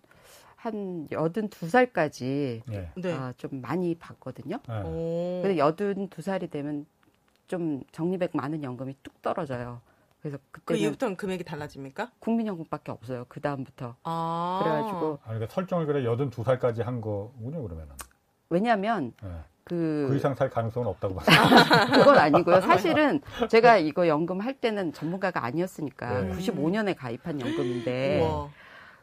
한 여든 두 살까지 네. 어, 좀 많이 봤거든요. 네. 근데 여든 두 살이 되면 좀 적립액 많은 연금이 뚝 떨어져요. 그래서 그때 그 이후부터는 금액이 달라집니까? 국민연금밖에 없어요. 그 다음부터. 아. 그래가지고. 아, 그러니까 설정을 그래 여든 두 살까지 한 거군요, 그러면은. 왜냐하면 네. 그, 그 이상 살 가능성은 없다고 봤어요. 그건 아니고요. 사실은 제가 이거 연금 할 때는 전문가가 아니었으니까 네. 95년에 가입한 연금인데 우와.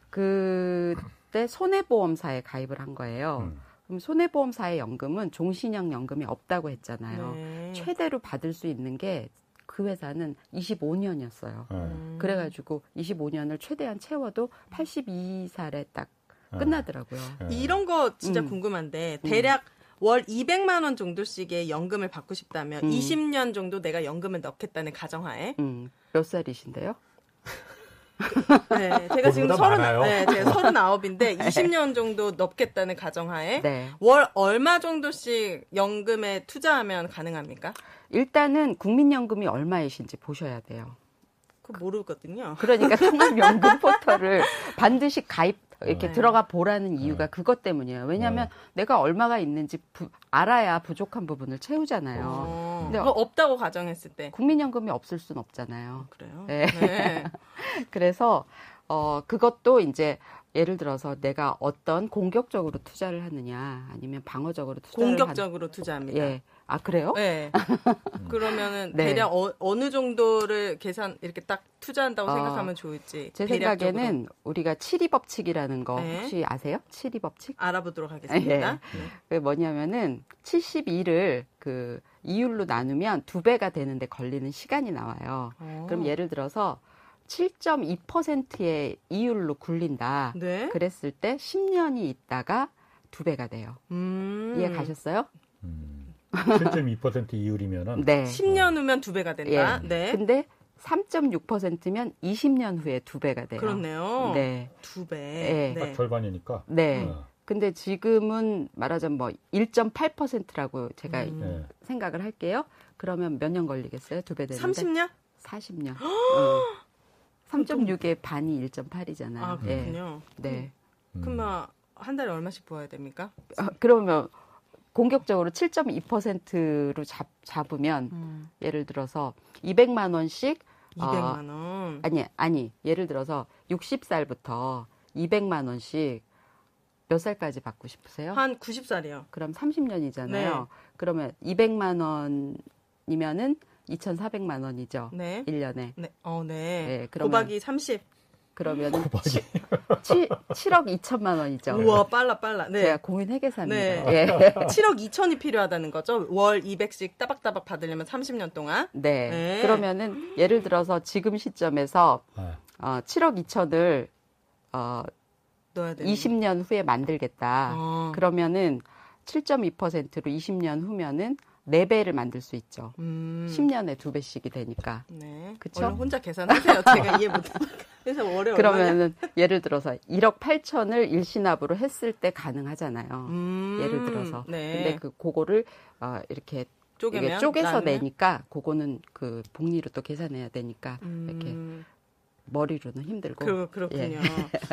그때 손해보험사에 가입을 한 거예요. 음. 그럼 손해보험사의 연금은 종신형 연금이 없다고 했잖아요. 네. 최대로 받을 수 있는 게 그 회사는 25년이었어요. 음. 그래가지고 25년을 최대한 채워도 82살에 딱 네. 끝나더라고요. 네. 이런 거 진짜 음. 궁금한데 대략 음. 월 200만 원 정도씩의 연금을 받고 싶다면 음. 20년 정도 내가 연금을 넣겠다는 가정하에 음. 몇 살이신데요? 네, 제가 지금 서른, 네, 제가 서른아홉인데 20년 정도 넣겠다는 가정하에 네. 월 얼마 정도씩 연금에 투자하면 가능합니까? 일단은 국민연금이 얼마이신지 보셔야 돼요. 그 모르거든요. 그러니까 통합연금 포털을 반드시 가입 이렇게 네. 들어가 보라는 이유가 네. 그것 때문이에요. 왜냐하면 네. 내가 얼마가 있는지 부, 알아야 부족한 부분을 채우잖아요. 어. 근데 없다고 가정했을 때 국민연금이 없을 순 없잖아요. 그래요? 네. 네. 그래서 어, 그것도 이제 예를 들어서 내가 어떤 공격적으로 투자를 하느냐 아니면 방어적으로 투자를 공격적으로 하느... 투자합니다. 예. 아 그래요? 네. 그러면은 네. 대략 어, 느 정도를 계산 이렇게 딱 투자한다고 어, 생각하면 좋을지. 제 대략적으로. 생각에는 우리가 7위 법칙이라는 거 네. 혹시 아세요? 7위 법칙? 알아보도록 하겠습니다. 네. 그 뭐냐면은 72를 그 이율로 나누면 두 배가 되는데 걸리는 시간이 나와요. 오. 어. 그럼 예를 들어서 7.2%의 이율로 굴린다. 네? 그랬을 때 10년이 있다가 두 배가 돼요. 음. 이해 가셨어요? 음. 7.2% 이율이면은 네. 10년 후면 두 배가 된다. 예. 네. 근데 3.6%면 20년 후에 두 배가 돼요. 그렇네요. 네. 두 배. 네. 네. 절반이니까. 네. 어. 근데 지금은 말하자면 뭐 1.8%라고 제가 음. 생각을 할게요. 그러면 몇 년 걸리겠어요? 두 배 되는데? 30년? 40년. 어. 3.6의 반이 1.8이잖아요. 아, 그렇군요. 네. 네. 음. 그러면 한 달에 얼마씩 부어야 됩니까? 아, 그러면 공격적으로 7.2%로 잡, 잡으면 음. 예를 들어서 200만 원씩 200만 어, 원. 아니 아니 예를 들어서 60살부터 200만 원씩 몇 살까지 받고 싶으세요? 한 90살이요. 그럼 30년이잖아요. 네. 그러면 200만 원이면은 2,400만 원이죠. 네. 1년에. 네. 어, 네. 네 그러면 곱하기 30. 그러면 7, 7억 2천만 원이죠. 우와, 빨라, 빨라. 네. 제가 공인 회계사입니다. 네. 예. 7억 2천이 필요하다는 거죠. 월 200씩 따박따박 받으려면 30년 동안. 네. 네. 그러면은 예를 들어서 지금 시점에서 네. 어, 7억 2천을 어, 넣어야 되는 20년 후에 만들겠다. 어. 그러면은 7.2%로 20년 후면은 4배를 만들 수 있죠. 음. 10년에 2배씩이 되니까. 네. 그쵸? 혼자 계산하세요. 제가 이해 못해. 그래서 월에 그러면은 예를 들어서 1억 8천을 일시납으로 했을 때 가능하잖아요. 음. 예를 들어서. 네. 근데 그 그거를 어, 이렇게 쪼개면, 쪼개서 나누면? 내니까 그거는 그 복리로 또 계산해야 되니까 음. 이렇게 머리로는 힘들고. 그, 그렇군요. 예.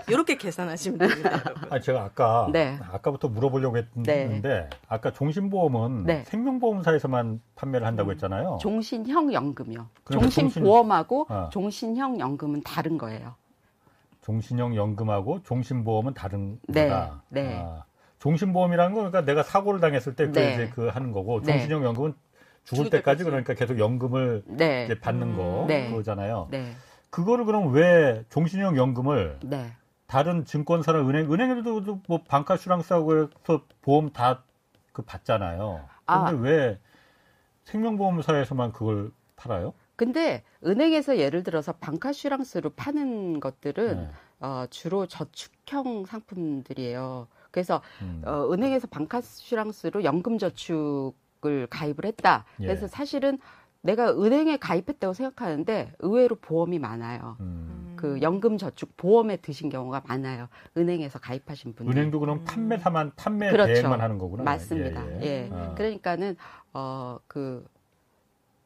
이렇게 계산하시면 됩니다. 아, 제가 아까 네. 아까부터 물어보려고 했는데 네. 아까 종신보험은 네. 생명보험사에서만 판매를 한다고 했잖아요. 종신형 연금이요. 그러니까 종신보험하고 종신... 어. 종신형 연금은 다른 거예요. 종신형 연금하고 종신보험은 다른 네. 거다. 네. 아, 종신보험이라는 건 그러니까 내가 사고를 당했을 때 그 이제 그 하는 거고 네. 종신형 연금은 죽을 때까지 그러니까 계속 연금을 네. 받는 거 음. 그거잖아요. 그거를 그럼 왜 종신형 연금을 네. 다른 증권사나 은행 은행에도 뭐 방카슈랑스하고 해서 보험 다 그 받잖아요. 근데 아. 왜 생명보험사에서만 그걸 팔아요? 근데 은행에서 예를 들어서 방카슈랑스로 파는 것들은 네. 어, 주로 저축형 상품들이에요. 그래서 음. 어, 은행에서 방카슈랑스로 연금저축을 가입을 했다. 그래서 예. 사실은 내가 은행에 가입했다고 생각하는데 의외로 보험이 많아요. 음. 그 연금 저축 보험에 드신 경우가 많아요. 은행에서 가입하신 분들. 은행도 그럼 판매사만 판매 그렇죠. 대행만 하는 거구나. 맞습니다. 예. 예. 예. 아. 그러니까는 어그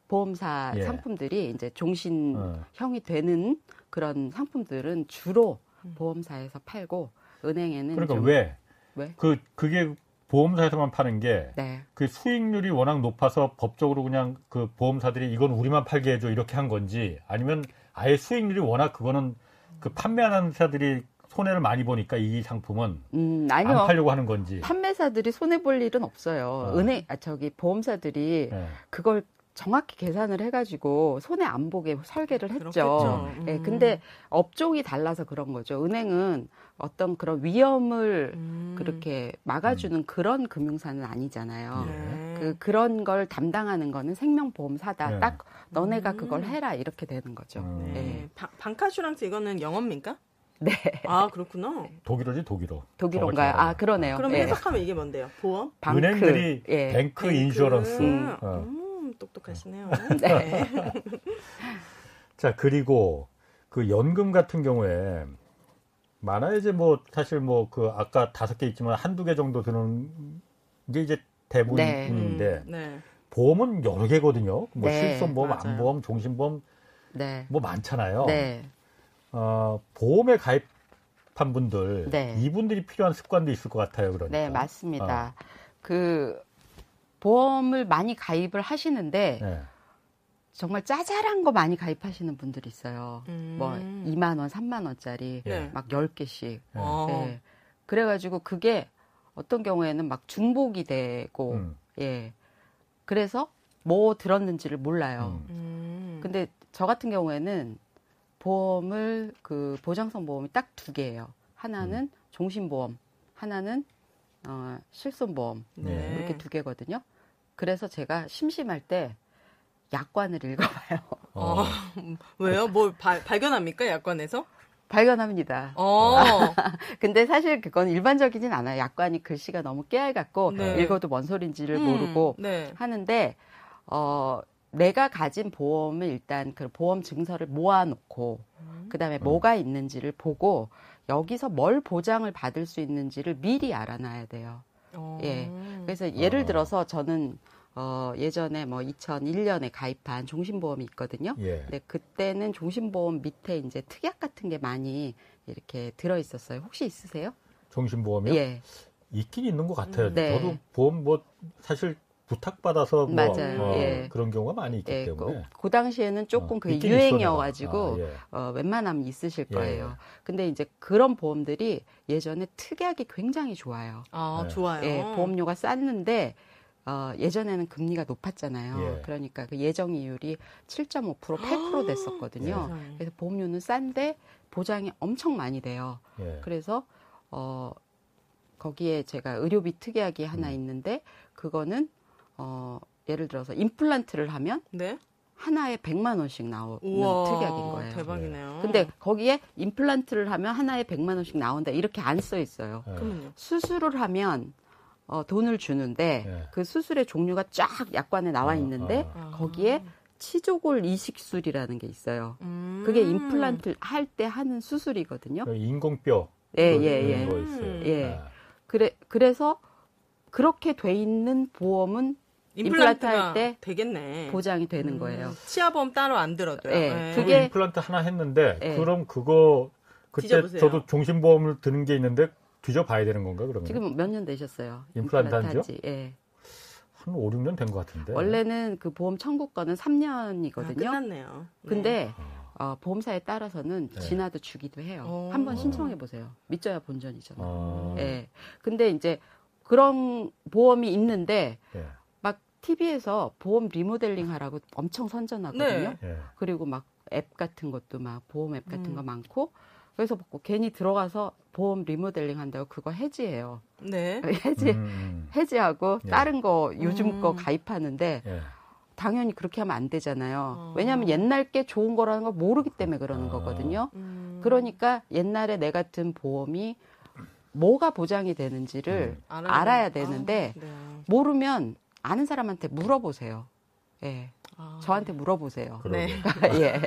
보험사 예. 상품들이 이제 종신형이 어. 되는 그런 상품들은 주로 음. 보험사에서 팔고 은행에는 그러니까 왜? 왜? 그 그게 보험사에서만 파는 게그 네. 그 수익률이 워낙 높아서 법적으로 그냥 그 보험사들이 이건 우리만 팔게 해줘 이렇게 한 건지 아니면 아예 수익률이 워낙 그거는 그 판매하는 사들이 손해를 많이 보니까 이 상품은 음, 아니요. 안 팔려고 하는 건지 판매사들이 손해 볼 일은 없어요. 어. 은행 아 저기 보험사들이 네. 그걸 정확히 계산을 해가지고 손해 안 보게 설계를 했죠. 음. 네, 근데 업종이 달라서 그런 거죠. 은행은 어떤 그런 위험을 음. 그렇게 막아주는 음. 그런 금융사는 아니잖아요. 네. 그 그런 걸 담당하는 거는 생명보험사다. 네. 딱 너네가 음. 그걸 해라 이렇게 되는 거죠. 음. 네. 네. 바, 방카슈랑스 이거는 영어입니까? 네. 아 그렇구나. 독일어지 독일어. 독일어인가요? 아 그러네요. 그럼 예. 해석하면 이게 뭔데요? 보험? 방크. 은행들이 예. 뱅크, 뱅크 인슈런스. 음. 어. 음, 똑똑하시네요. 네. 자 그리고 그 연금 같은 경우에 많아야 이제 뭐 사실 뭐 그 아까 다섯 개 있지만 한두 개 정도 드는 게 이제 대부분인데 네. 음, 네. 보험은 여러 개거든요. 뭐 네, 실손보험, 맞아요. 안보험, 종신보험 네. 뭐 많잖아요. 네. 어, 보험에 가입한 분들 네. 이분들이 필요한 습관도 있을 것 같아요. 그러니까. 네, 맞습니다. 어. 그 보험을 많이 가입을 하시는데 정말 짜잘한 거 많이 가입하시는 분들이 있어요. 음. 뭐 2만 원, 3만 원짜리 네. 막 10개씩. 네. 네. 그래 가지고 그게 어떤 경우에는 막 중복이 되고, 음. 예. 그래서 뭐 들었는지를 몰라요. 음. 음. 근데 저 같은 경우에는 보험을 그 보장성 보험이 딱 두 개예요. 하나는 음. 종신보험, 하나는 어, 실손보험 네. 이렇게 두 개거든요. 그래서 제가 심심할 때 약관을 읽어봐요. 어. 왜요? 뭘 바, 발견합니까? 약관에서? 발견합니다. 어. 근데 사실 그건 일반적이진 않아요. 약관이 글씨가 너무 깨알 같고 네. 읽어도 뭔 소린지를 음, 모르고 네. 하는데 어 내가 가진 보험을 일단 그 보험 증서를 모아놓고 음. 그다음에 음. 뭐가 있는지를 보고 여기서 뭘 보장을 받을 수 있는지를 미리 알아놔야 돼요. 어. 예. 그래서 예를 어. 들어서 저는 어, 예전에 뭐 2001년에 가입한 종신보험이 있거든요. 예. 근데 그때는 종신보험 밑에 이제 특약 같은 게 많이 이렇게 들어 있었어요. 혹시 있으세요? 종신보험이요? 예. 있긴 있는 것 같아요. 음, 네. 저도 보험 뭐 사실 부탁받아서 뭐 어, 예. 그런 경우가 많이 있기 예, 때문에 그, 그, 당시에는 조금 어, 그 유행이어가지고 아, 예. 어, 웬만하면 있으실 예. 거예요. 근데 이제 그런 보험들이 예전에 특약이 굉장히 좋아요. 아 좋아요. 예, 보험료가 쌌는데 어, 예전에는 금리가 높았잖아요. 예. 그러니까 그 예정 이율이 7.5% 8% 됐었거든요. 예. 그래서 보험료는 싼데 보장이 엄청 많이 돼요. 예. 그래서 어 거기에 제가 의료비 특약이 하나 음. 있는데 그거는 어 예를 들어서 임플란트를 하면 네? 하나에 100만 원씩 나오는 우와, 특약인 거예요. 대박이네요. 근데 거기에 임플란트를 하면 하나에 100만 원씩 나온다. 이렇게 안 써 있어요. 네. 수술을 하면 어, 돈을 주는데 네. 그 수술의 종류가 쫙 약관에 나와 아, 있는데 아, 아. 거기에 치조골 이식술이라는 게 있어요. 음. 그게 임플란트 할 때 하는 수술이거든요. 그 인공뼈. 예, 예, 예. 예. 아. 그래 그래서 그렇게 돼 있는 보험은 임플란트 할 때 되겠네. 보장이 되는 음. 거예요. 치아보험 따로 안 들어도요. 네. 네. 그게 임플란트 하나 했는데 네. 그럼 그거 그때 뒤져보세요. 저도 종신보험을 드는 게 있는데 뒤져봐야 되는 건가 그러면? 지금 몇 년 되셨어요? 임플란트 한지요? 예. 한 5, 6년 된 것 같은데. 원래는 그 보험 청구권은 3년이거든요. 아, 끝났네요. 근데 네. 어, 보험사에 따라서는 네. 지나도 주기도 해요. 오. 한번 신청해 보세요. 믿져야 본전이잖아요. 아. 예. 근데 이제 그런 보험이 있는데 네. 막 TV에서 보험 리모델링 하라고 엄청 선전하거든요. 네. 그리고 막 앱 같은 것도 막 보험 앱 같은 음. 거 많고 그래서 뭐 괜히 들어가서 보험 리모델링 한다고 그거 해지해요. 네. 해지 음, 음. 해지하고 예. 다른 거 요즘 음. 거 가입하는데 예. 당연히 그렇게 하면 안 되잖아요. 어. 왜냐하면 옛날 게 좋은 거라는 걸 모르기 때문에 그러는 아. 거거든요. 음. 그러니까 옛날에 내 같은 보험이 뭐가 보장이 되는지를 음. 알아야 되는데 아, 네. 모르면 아는 사람한테 물어보세요. 예. 아. 저한테 물어보세요. 네. 예.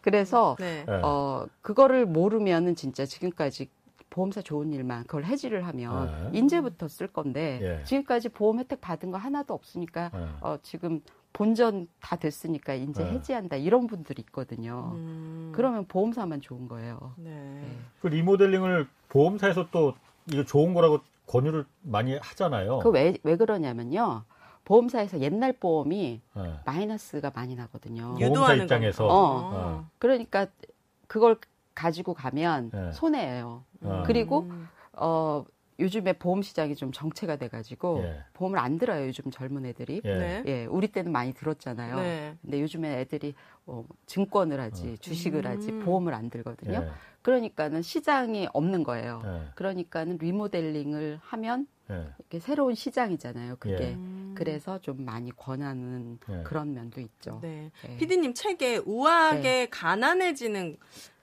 그래서 네. 어 그거를 모르면은 진짜 지금까지 보험사 좋은 일만 그걸 해지를 하면 네. 인제부터 쓸 건데 예. 지금까지 보험 혜택 받은 거 하나도 없으니까 네. 어 지금 본전 다 됐으니까 이제 네. 해지한다 이런 분들이 있거든요. 음. 그러면 보험사만 좋은 거예요. 네. 네. 그 리모델링을 보험사에서 또 이거 좋은 거라고 권유를 많이 하잖아요. 그 왜 왜 그러냐면요. 보험사에서 옛날 보험이 네. 마이너스가 많이 나거든요. 보험사 입장에서. 어. 어. 그러니까 그걸 가지고 가면 네. 손해예요. 음. 그리고 어 요즘에 보험 시장이 좀 정체가 돼가지고 예. 보험을 안 들어요 요즘 젊은 애들이. 예. 네. 예. 우리 때는 많이 들었잖아요. 네. 근데 요즘에 애들이 어, 증권을 하지, 어. 주식을 하지, 음. 보험을 안 들거든요. 예. 그러니까는 시장이 없는 거예요. 예. 그러니까는 리모델링을 하면 예. 이렇게 새로운 시장이잖아요. 그게 예. 그래서 좀 많이 권하는 그런 면도 있죠. 네. 피디님 책에 우아하게 네. 가난해지는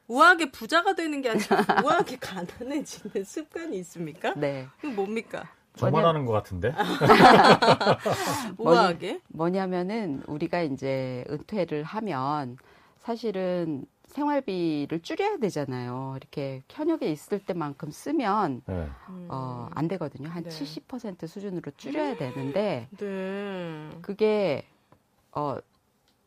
우아하게 부자가 되는 게 아니라 우아하게 가난해지는 습관이 있습니까? 네. 그 뭡니까? 저만 하는 것 같은데. 우아하게? 뭐냐, 뭐냐면은 우리가 이제 은퇴를 하면 사실은 생활비를 줄여야 되잖아요. 이렇게 현역에 있을 때만큼 쓰면 네. 어, 안 되거든요. 한 네. 70% 수준으로 줄여야 되는데 네. 그게 어,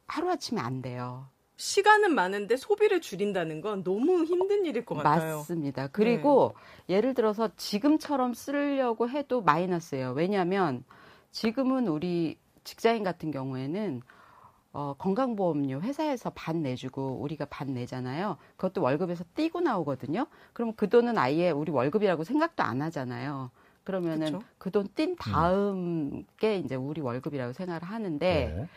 하루 아침에 안 돼요. 시간은 많은데 소비를 줄인다는 건 너무 힘든 일일 것 같아요. 맞습니다. 그리고 네. 예를 들어서 지금처럼 쓰려고 해도 마이너스예요. 왜냐하면 지금은 우리 직장인 같은 경우에는 어, 건강보험료 회사에서 반 내주고 우리가 반 내잖아요. 그것도 월급에서 떼고 나오거든요. 그럼 그 돈은 아예 우리 월급이라고 생각도 안 하잖아요. 그러면은 그돈띈 다음 음. 게 이제 우리 월급이라고 생각을 하는데 네.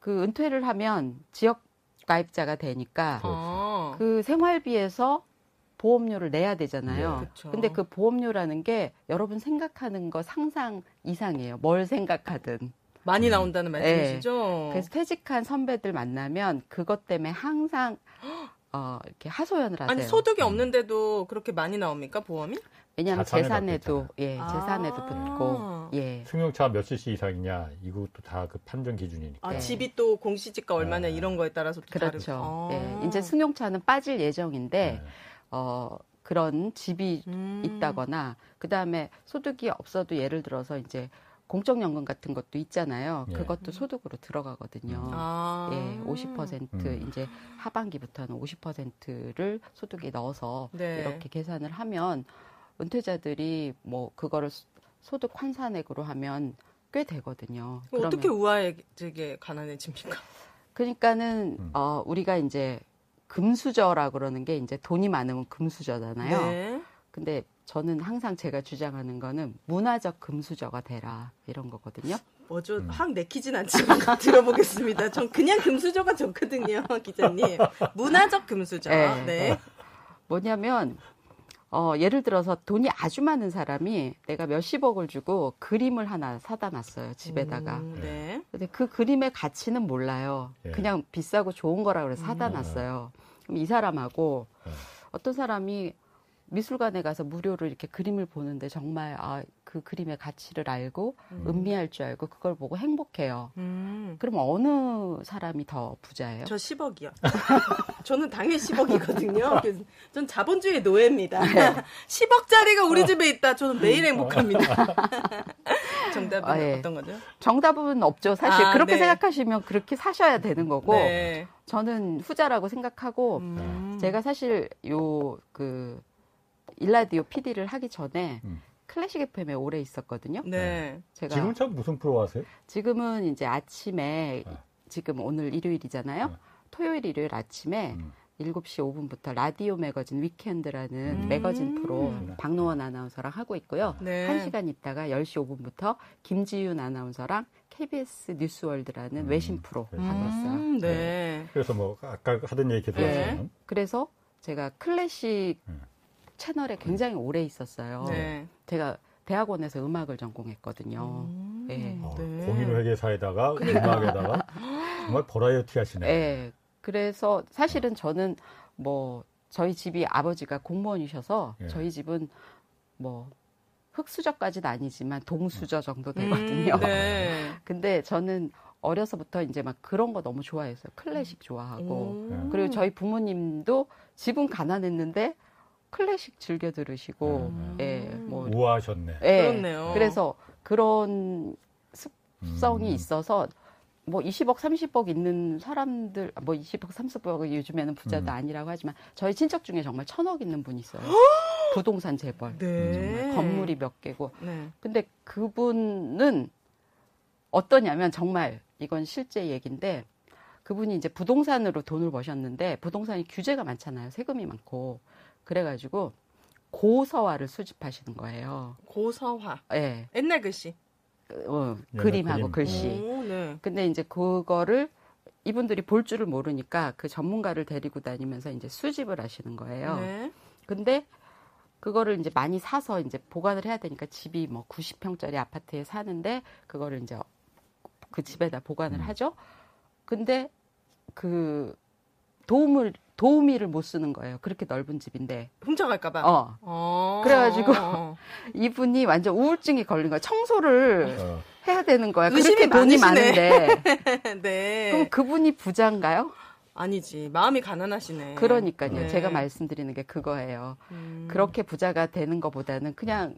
그 은퇴를 하면 지역 가입자가 되니까 아. 그 생활비에서 보험료를 내야 되잖아요. 네. 근데 그 보험료라는 게 여러분 생각하는 거 상상 이상이에요. 뭘 생각하든. 많이 음. 나온다는 말씀이시죠? 네. 그래서 퇴직한 선배들 만나면 그것 때문에 항상 어, 이렇게 하소연을 하세요. 아니 소득이 음. 없는데도 그렇게 많이 나옵니까 보험이? 왜냐하면 재산에도 예 아~ 재산에도 붙고 예 승용차 몇 cc 이상이냐 이것도 다 그 판정 기준이니까. 아, 네. 집이 또 공시지가 얼마나 네. 이런 거에 따라서 또 그렇죠. 다르고. 예 이제 승용차는 빠질 예정인데 네. 어 그런 집이 음. 있다거나 그 다음에 소득이 없어도 예를 들어서 이제 공적연금 같은 것도 있잖아요. 예. 그것도 소득으로 들어가거든요. 음. 아. 예, 50% 음. 이제 하반기부터는 50%를 소득에 넣어서 네. 이렇게 계산을 하면 은퇴자들이 뭐 그거를 소득 환산액으로 하면 꽤 되거든요. 어떻게 우아해지게 가난해집니까? 그러니까는 음. 어 우리가 이제 금수저라 그러는 게 이제 돈이 많으면 금수저잖아요. 네. 근데 저는 항상 제가 주장하는 거는 문화적 금수저가 되라 이런 거거든요. 뭐죠? 음. 확 내키진 않지만 들어보겠습니다. 전 그냥 금수저가 좋거든요, 기자님. 문화적 금수저. 네. 네. 뭐냐면 어, 예를 들어서 돈이 아주 많은 사람이 내가 몇십억을 주고 그림을 하나 사다 놨어요, 집에다가. 음, 네. 근데 그 그림의 가치는 몰라요. 예. 그냥 비싸고 좋은 거라 그래서 사다 음. 놨어요. 그럼 이 사람하고 예. 어떤 사람이 미술관에 가서 무료로 이렇게 그림을 보는데 정말 아, 그 그림의 가치를 알고 음. 음미할 줄 알고 그걸 보고 행복해요. 음. 그럼 어느 사람이 더 부자예요? 저 10억이요. 저는 당연히 10억이거든요. 전 자본주의 노예입니다. 네. 10억짜리가 우리 집에 있다. 저는 매일 행복합니다. 정답은 아, 예. 어떤 거죠? 정답은 없죠. 사실 아, 그렇게 네. 생각하시면 그렇게 사셔야 되는 거고 네. 저는 후자라고 생각하고 음. 제가 사실 요그 일라디오 PD를 하기 전에 음. 클래식 FM에 오래 있었거든요. 네. 제가 지금 참 무슨 프로 하세요? 지금은 이제 아침에 네. 지금 오늘 일요일이잖아요. 네. 토요일 일요일 아침에 음. 7시 5분부터 라디오 매거진 위켄드라는 음. 매거진 프로 음. 박노원 아나운서랑 하고 있고요. 네. 1시간 있다가 10시 5분부터 김지윤 아나운서랑 KBS 뉴스월드라는 음. 외신 프로 하고 있어요. 음, 네. 네. 그래서 뭐 아까 하던 얘기 계속 네. 하시면 그래서 제가 클래식 네. 채널에 굉장히 오래 있었어요. 네. 제가 대학원에서 음악을 전공했거든요. 음, 네. 어, 공인회계사에다가 음악에다가 정말 버라이어티 하시네. 네. 그래서 사실은 저는 뭐 저희 집이 아버지가 공무원이셔서 예. 저희 집은 뭐 흑수저까지는 아니지만 동수저 정도 음, 되거든요. 음, 네. 근데 저는 어려서부터 이제 막 그런 거 너무 좋아했어요. 클래식 좋아하고. 음. 그리고 저희 부모님도 집은 가난했는데 클래식 즐겨 들으시고, 음. 예, 뭐 우아하셨네. 예, 그렇네요. 그래서 그런 습성이 음. 있어서 뭐 20억, 30억 있는 사람들, 뭐 20억, 30억이 요즘에는 부자도 음. 아니라고 하지만 저희 친척 중에 정말 천억 있는 분 있어요. 부동산 재벌. 네. 건물이 몇 개고. 네. 근데 그분은 어떠냐면 정말 이건 실제 얘기인데 그분이 이제 부동산으로 돈을 버셨는데 부동산이 규제가 많잖아요. 세금이 많고. 그래가지고 고서화를 수집하시는 거예요. 고서화. 예. 네. 옛날 글씨. 어, 그림하고 그림. 글씨. 오, 네. 근데 이제 그거를 이분들이 볼 줄을 모르니까 그 전문가를 데리고 다니면서 이제 수집을 하시는 거예요. 네. 근데 그거를 이제 많이 사서 이제 보관을 해야 되니까 집이 뭐 90평짜리 아파트에 사는데 그거를 이제 그 집에다 보관을 음. 하죠. 근데 그 도움을 도우미를 못 쓰는 거예요. 그렇게 넓은 집인데. 훔쳐갈까봐. 어. 어. 그래가지고 이분이 완전 우울증이 걸린 거야. 청소를 어. 해야 되는 거야. 그렇게 돈이 많으시네. 많은데. 네. 그럼 그분이 부자인가요? 아니지. 마음이 가난하시네. 그러니까요. 네. 제가 말씀드리는 게 그거예요. 음. 그렇게 부자가 되는 것보다는 그냥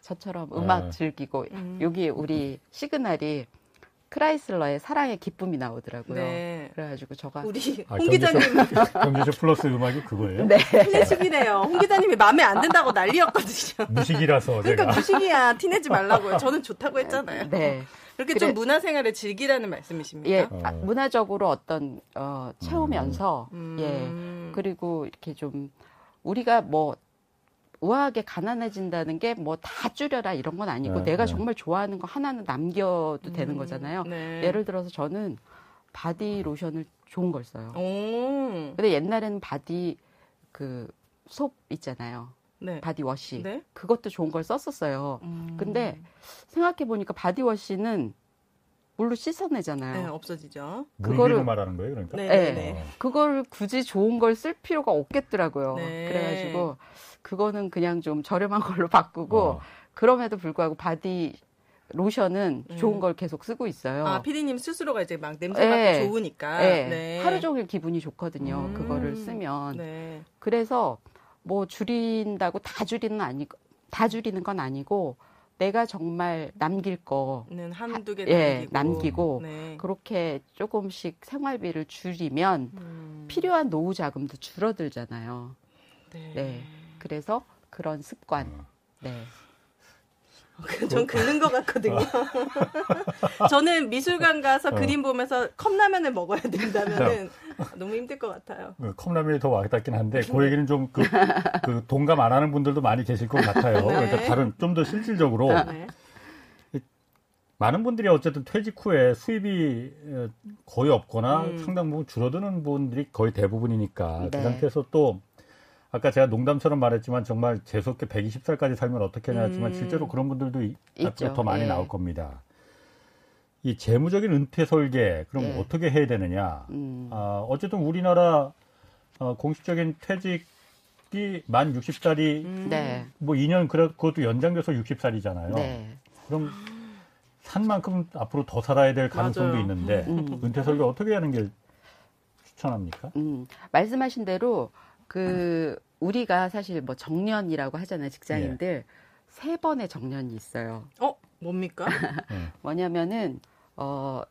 저처럼 음악 네. 즐기고 음. 여기 우리 시그널이 크라이슬러의 사랑의 기쁨이 나오더라고요. 네. 그래가지고 저가 우리 아, 홍 기자님 경제쇼 플러스 음악이 그거예요? 네. 티네식이래요. 홍 기자님이 마음에 안 든다고 난리였거든요. 무식이라서 그러니까 제가. 무식이야. 티내지 말라고요. 저는 좋다고 했잖아요. 네. 그렇게 그래, 좀 문화생활을 즐기라는 말씀이십니까? 예, 어. 아, 문화적으로 어떤 어, 채우면서 음. 예 그리고 이렇게 좀 우리가 뭐 우아하게 가난해진다는 게 뭐 다 줄여라 이런 건 아니고 네, 내가 네. 정말 좋아하는 거 하나는 남겨도 음, 되는 거잖아요. 네. 예를 들어서 저는 바디 로션을 좋은 걸 써요. 오. 근데 옛날에는 바디 그 soap 있잖아요. 네. 바디 워시. 네? 그것도 좋은 걸 썼었어요. 음. 근데 생각해 보니까 바디 워시는 물로 씻어내잖아요. 네, 없어지죠. 그거를 말하는 거예요, 그러니까. 네, 네. 네. 어. 그걸 굳이 좋은 걸 쓸 필요가 없겠더라고요. 네. 그래가지고 그거는 그냥 좀 저렴한 걸로 바꾸고 어. 그럼에도 불구하고 바디 로션은 음. 좋은 걸 계속 쓰고 있어요. 아, 피디님 스스로가 이제 막 냄새 맡고 네. 좋으니까. 네. 네. 하루 종일 기분이 좋거든요. 음. 그거를 쓰면. 네. 그래서 뭐 줄인다고 다 줄이는 아니고 다 줄이는 건 아니고 내가 정말 남길 거는 한두 개 예, 남기고 네. 그렇게 조금씩 생활비를 줄이면 음. 필요한 노후 자금도 줄어들잖아요. 네. 네. 그래서 그런 습관. 음. 네. 전 긁는 것 같거든요. 저는 미술관 가서 어. 그림 보면서 컵라면을 먹어야 된다면 너무 힘들 것 같아요. 그 컵라면이 더 와닿긴 한데 그 얘기는 좀 그, 그 동감 안 하는 분들도 많이 계실 것 같아요. 네. 그러니까 다른 좀 더 실질적으로 네. 많은 분들이 어쨌든 퇴직 후에 수입이 어, 거의 없거나 음. 상당 부분 줄어드는 분들이 거의 대부분이니까 그 네. 그 상태에서 또 아까 제가 농담처럼 말했지만 정말 재수없게 120살까지 살면 어떻게 하냐 했지만 음. 실제로 그런 분들도 있죠. 더 많이 예. 나올 겁니다. 이 재무적인 은퇴 설계 그럼 예. 어떻게 해야 되느냐? 음. 아, 어쨌든 우리나라 어, 공식적인 퇴직이 만 60살이 음. 네. 뭐 2년 그래 그것도 연장돼서 60살이잖아요. 네. 그럼 산 만큼 앞으로 더 살아야 될 가능성도 맞아요. 있는데 음. 은퇴 설계 어떻게 하는 게 추천합니까? 음. 말씀하신 대로 그 우리가 사실 뭐 정년이라고 하잖아요 직장인들 예. 세 번의 정년이 있어요. 어 뭡니까? 네. 뭐냐면은 어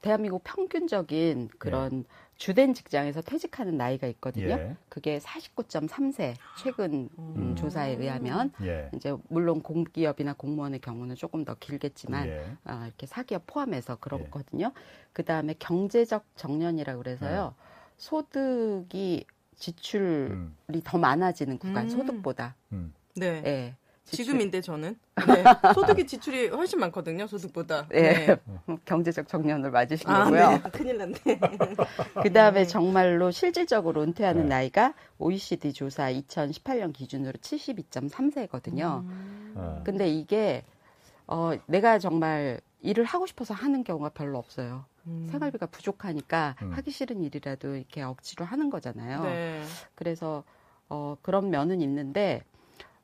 대한민국 평균적인 그런 예. 주된 직장에서 퇴직하는 나이가 있거든요. 예. 그게 49.3세 최근 음. 음. 조사에 의하면 예. 이제 물론 공기업이나 공무원의 경우는 조금 더 길겠지만 예. 어, 이렇게 사기업 포함해서 그렇거든요. 그 다음에 경제적 정년이라고 그래서요. 네. 소득이 지출이 음. 더 많아지는 구간 음. 소득보다. 음. 네. 네. 지금인데 저는 네. 소득이 지출이 훨씬 많거든요 소득보다. 네. 네. 경제적 정년을 맞으시려고요. 아, 네. 큰일 났네. 그 다음에 정말로 실질적으로 은퇴하는 네. 나이가 OECD 조사 2018년 기준으로 72.3세거든요. 음. 네. 근데 이게 어, 내가 정말 일을 하고 싶어서 하는 경우가 별로 없어요. 음. 생활비가 부족하니까 음. 하기 싫은 일이라도 이렇게 억지로 하는 거잖아요. 네. 그래서 어, 그런 면은 있는데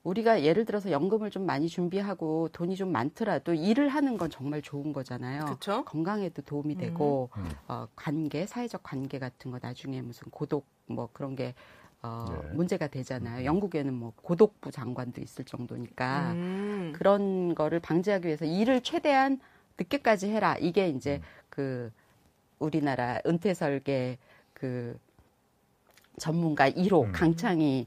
우리가 예를 들어서 연금을 좀 많이 준비하고 돈이 좀 많더라도 일을 하는 건 정말 좋은 거잖아요. 그쵸? 건강에도 도움이 음. 되고 음. 어, 관계, 사회적 관계 같은 거 나중에 무슨 고독 뭐 그런 게 어, 네. 문제가 되잖아요. 음. 영국에는 뭐 고독부 장관도 있을 정도니까 음. 그런 거를 방지하기 위해서 일을 최대한 늦게까지 해라. 이게 이제 음. 그 우리나라 은퇴 설계 그 전문가 1호 음. 강창희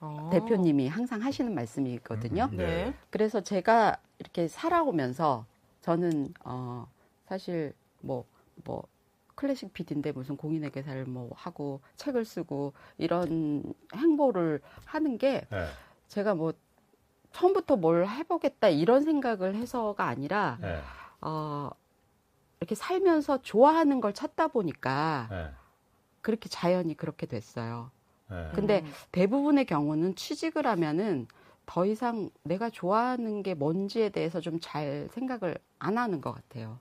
어. 대표님이 항상 하시는 말씀이거든요. 음, 네. 그래서 제가 이렇게 살아오면서 저는 어 사실 뭐뭐 뭐 클래식 PD인데 무슨 공인의 계사를 뭐 하고 책을 쓰고 이런 행보를 하는 게 네. 제가 뭐 처음부터 뭘 해보겠다 이런 생각을 해서가 아니라 네. 어, 이렇게 살면서 좋아하는 걸 찾다 보니까 네. 그렇게 자연히 그렇게 됐어요. 네. 근데 음. 대부분의 경우는 취직을 하면은 더 이상 내가 좋아하는 게 뭔지에 대해서 좀 잘 생각을 안 하는 것 같아요.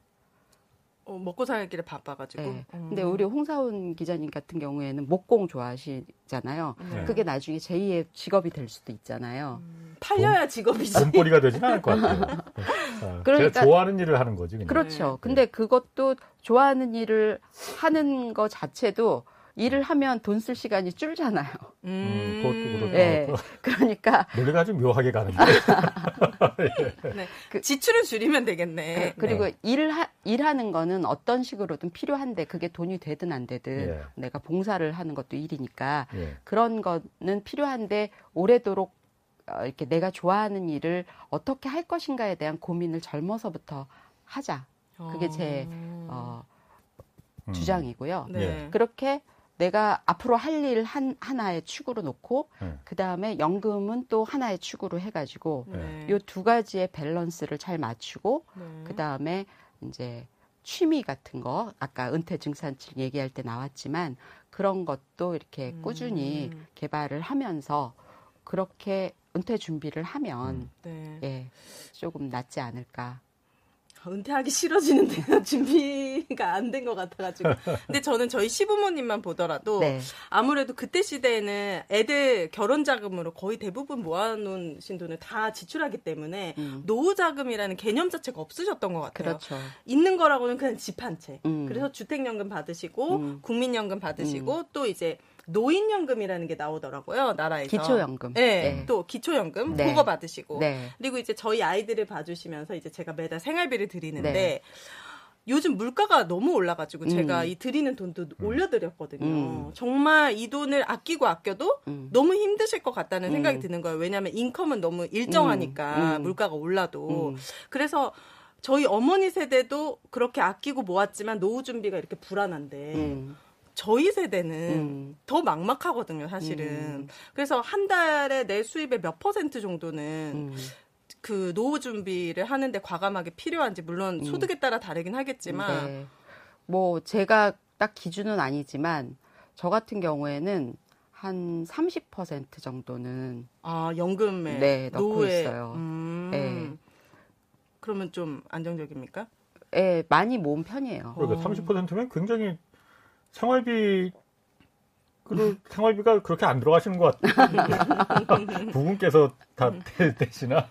어, 먹고 살기를 바빠가지고. 네. 음. 근데 우리 홍사훈 기자님 같은 경우에는 목공 좋아하시잖아요. 네. 그게 나중에 제2의 직업이 될 수도 있잖아요. 음, 팔려야 직업이지. 돈벌이가 되진 않을 것 같아요. 어, 그러니까, 제가 좋아하는 일을 하는 거지. 그냥. 그렇죠. 네. 근데 그것도 좋아하는 일을 하는 것 자체도 일을 하면 돈 쓸 시간이 줄잖아요. 음, 음 그것도 그렇고. 네. 그러니까 노래가 좀 묘하게 가는데. 네. 그, 지출을 줄이면 되겠네. 그, 리고 네. 일을 하, 일하는 거는 어떤 식으로든 필요한데 그게 돈이 되든 안 되든 예. 내가 봉사를 하는 것도 일이니까 예. 그런 거는 필요한데 오래도록 어, 이렇게 내가 좋아하는 일을 어떻게 할 것인가에 대한 고민을 젊어서부터 하자. 그게 제 어, 음. 주장이고요. 네. 그렇게 내가 앞으로 할 일 한, 하나의 축으로 놓고 네. 그 다음에 연금은 또 하나의 축으로 해 가지고 네. 요두 가지의 밸런스를 잘 맞추고 네. 그 다음에 이제 취미 같은 거 아까 은퇴 증산증 얘기할 때 나왔지만 그런 것도 이렇게 음. 꾸준히 개발을 하면서 그렇게 은퇴 준비를 하면 음. 예 조금 낫지 않을까. 은퇴하기 싫어지는데요. 준비가 안 된 것 같아가지고. 근데 저는 저희 시부모님만 보더라도 네. 아무래도 그때 시대에는 애들 결혼 자금으로 거의 대부분 모아놓으신 돈을 다 지출하기 때문에 음. 노후 자금이라는 개념 자체가 없으셨던 것 같아요. 그렇죠. 있는 거라고는 그냥 집 한 채. 음. 그래서 주택연금 받으시고 음. 국민연금 받으시고 음. 또 이제 노인연금이라는 게 나오더라고요 나라에서 기초연금. 네, 네. 또 기초연금 네. 그거 받으시고 네. 그리고 이제 저희 아이들을 봐주시면서 이제 제가 매달 생활비를 드리는데. 네. 요즘 물가가 너무 올라가지고 음. 제가 이 드리는 돈도 음. 올려드렸거든요. 음. 정말 이 돈을 아끼고 아껴도 음. 너무 힘드실 것 같다는 생각이 음. 드는 거예요. 왜냐하면 인컴은 너무 일정하니까 음. 물가가 올라도. 그래서 저희 어머니 세대도 그렇게 아끼고 모았지만 노후 준비가 이렇게 불안한데 저희 세대는 음. 더 막막하거든요, 사실은. 음. 그래서 한 달에 내 수입의 몇 퍼센트 정도는 음. 그 노후 준비를 하는데 과감하게 필요한지 물론 음. 소득에 따라 다르긴 하겠지만 네. 뭐 제가 딱 기준은 아니지만 저 같은 경우에는 한 30% 정도는 아 연금에 네 넣고 노후에. 있어요. 음. 네. 그러면 좀 안정적입니까? 네, 많이 모은 편이에요. 그러니까 30%면 굉장히 생활비 그 생활비가 그렇게 안 들어가시는 것 같아요. 부분께서 다 대시나.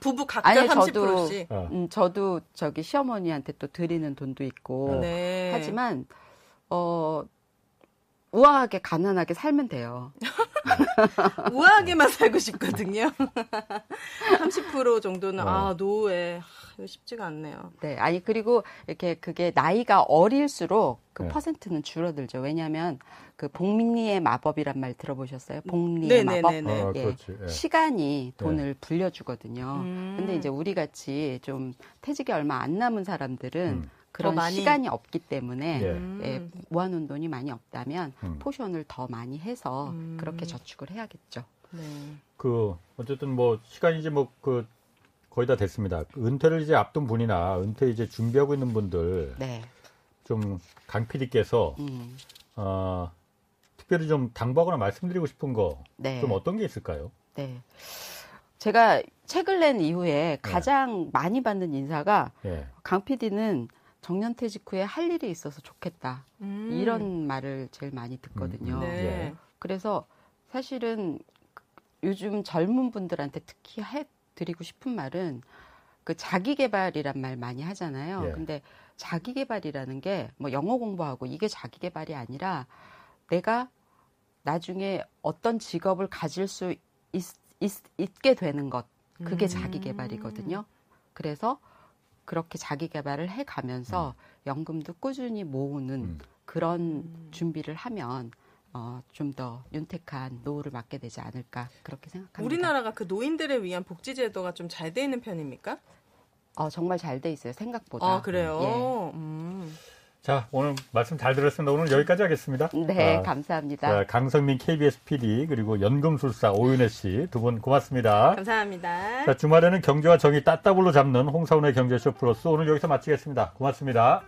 부부 각자 아니, 30%씩. 저도, 음, 저도 저기 시어머니한테 또 드리는 돈도 있고 네. 하지만 어 우아하게 가난하게 살면 돼요. 우아하게만 살고 싶거든요. 30% 정도는 어. 아 노후에 이거 쉽지가 않네요. 네, 아니 그리고 이렇게 그게 나이가 어릴수록 그 네. 퍼센트는 줄어들죠. 왜냐하면 그 복리의 마법이란 말 들어보셨어요? 복리의 네네네네. 마법. 아, 예. 네. 시간이 돈을 네. 불려주거든요. 음. 근데 이제 우리 같이 좀 퇴직이 얼마 안 남은 사람들은 음. 그런 많이... 시간이 없기 때문에 예. 예, 모아놓은 돈이 많이 없다면 음. 포션을 더 많이 해서 음. 그렇게 저축을 해야겠죠. 네. 그 어쨌든 뭐 시간이 이제 뭐 그 거의 다 됐습니다. 그 은퇴를 이제 앞둔 분이나 은퇴 이제 준비하고 있는 분들 네. 좀강 PD께서 음. 어, 특별히 좀 당부하거나 말씀드리고 싶은 거좀 네. 어떤 게 있을까요? 네. 제가 책을 낸 이후에 네. 가장 네. 많이 받는 인사가 네. 강 PD는 정년퇴직 후에 할 일이 있어서 좋겠다. 음. 이런 말을 제일 많이 듣거든요. 음. 네. 예. 그래서 사실은 요즘 젊은 분들한테 특히 해 드리고 싶은 말은 그 자기 개발이란 말 많이 하잖아요. 예. 근데 자기 개발이라는 게 뭐 영어 공부하고 이게 자기 개발이 아니라 내가 나중에 어떤 직업을 가질 수 있, 있, 게 되는 것 그게 음. 자기 개발이거든요. 그래서 그렇게 자기 개발을 해 가면서 음. 연금도 꾸준히 모으는 음. 그런 음. 준비를 하면 어, 좀 더 윤택한 노후를 맞게 되지 않을까 그렇게 생각합니다. 우리나라가 그 노인들을 위한 복지 제도가 좀 잘 돼 있는 편입니까? 어, 정말 잘 돼 있어요. 생각보다. 아, 그래요? 예. 음. 자, 오늘 말씀 잘 들었습니다. 오늘 여기까지 하겠습니다. 네, 아, 감사합니다. 자, 강성민 KBS PD 그리고 연금술사 오윤혜 씨 두 분 고맙습니다. 감사합니다. 자, 주말에는 경제와 정의 따따블로 잡는 홍사운의 경제쇼 플러스 오늘 여기서 마치겠습니다. 고맙습니다.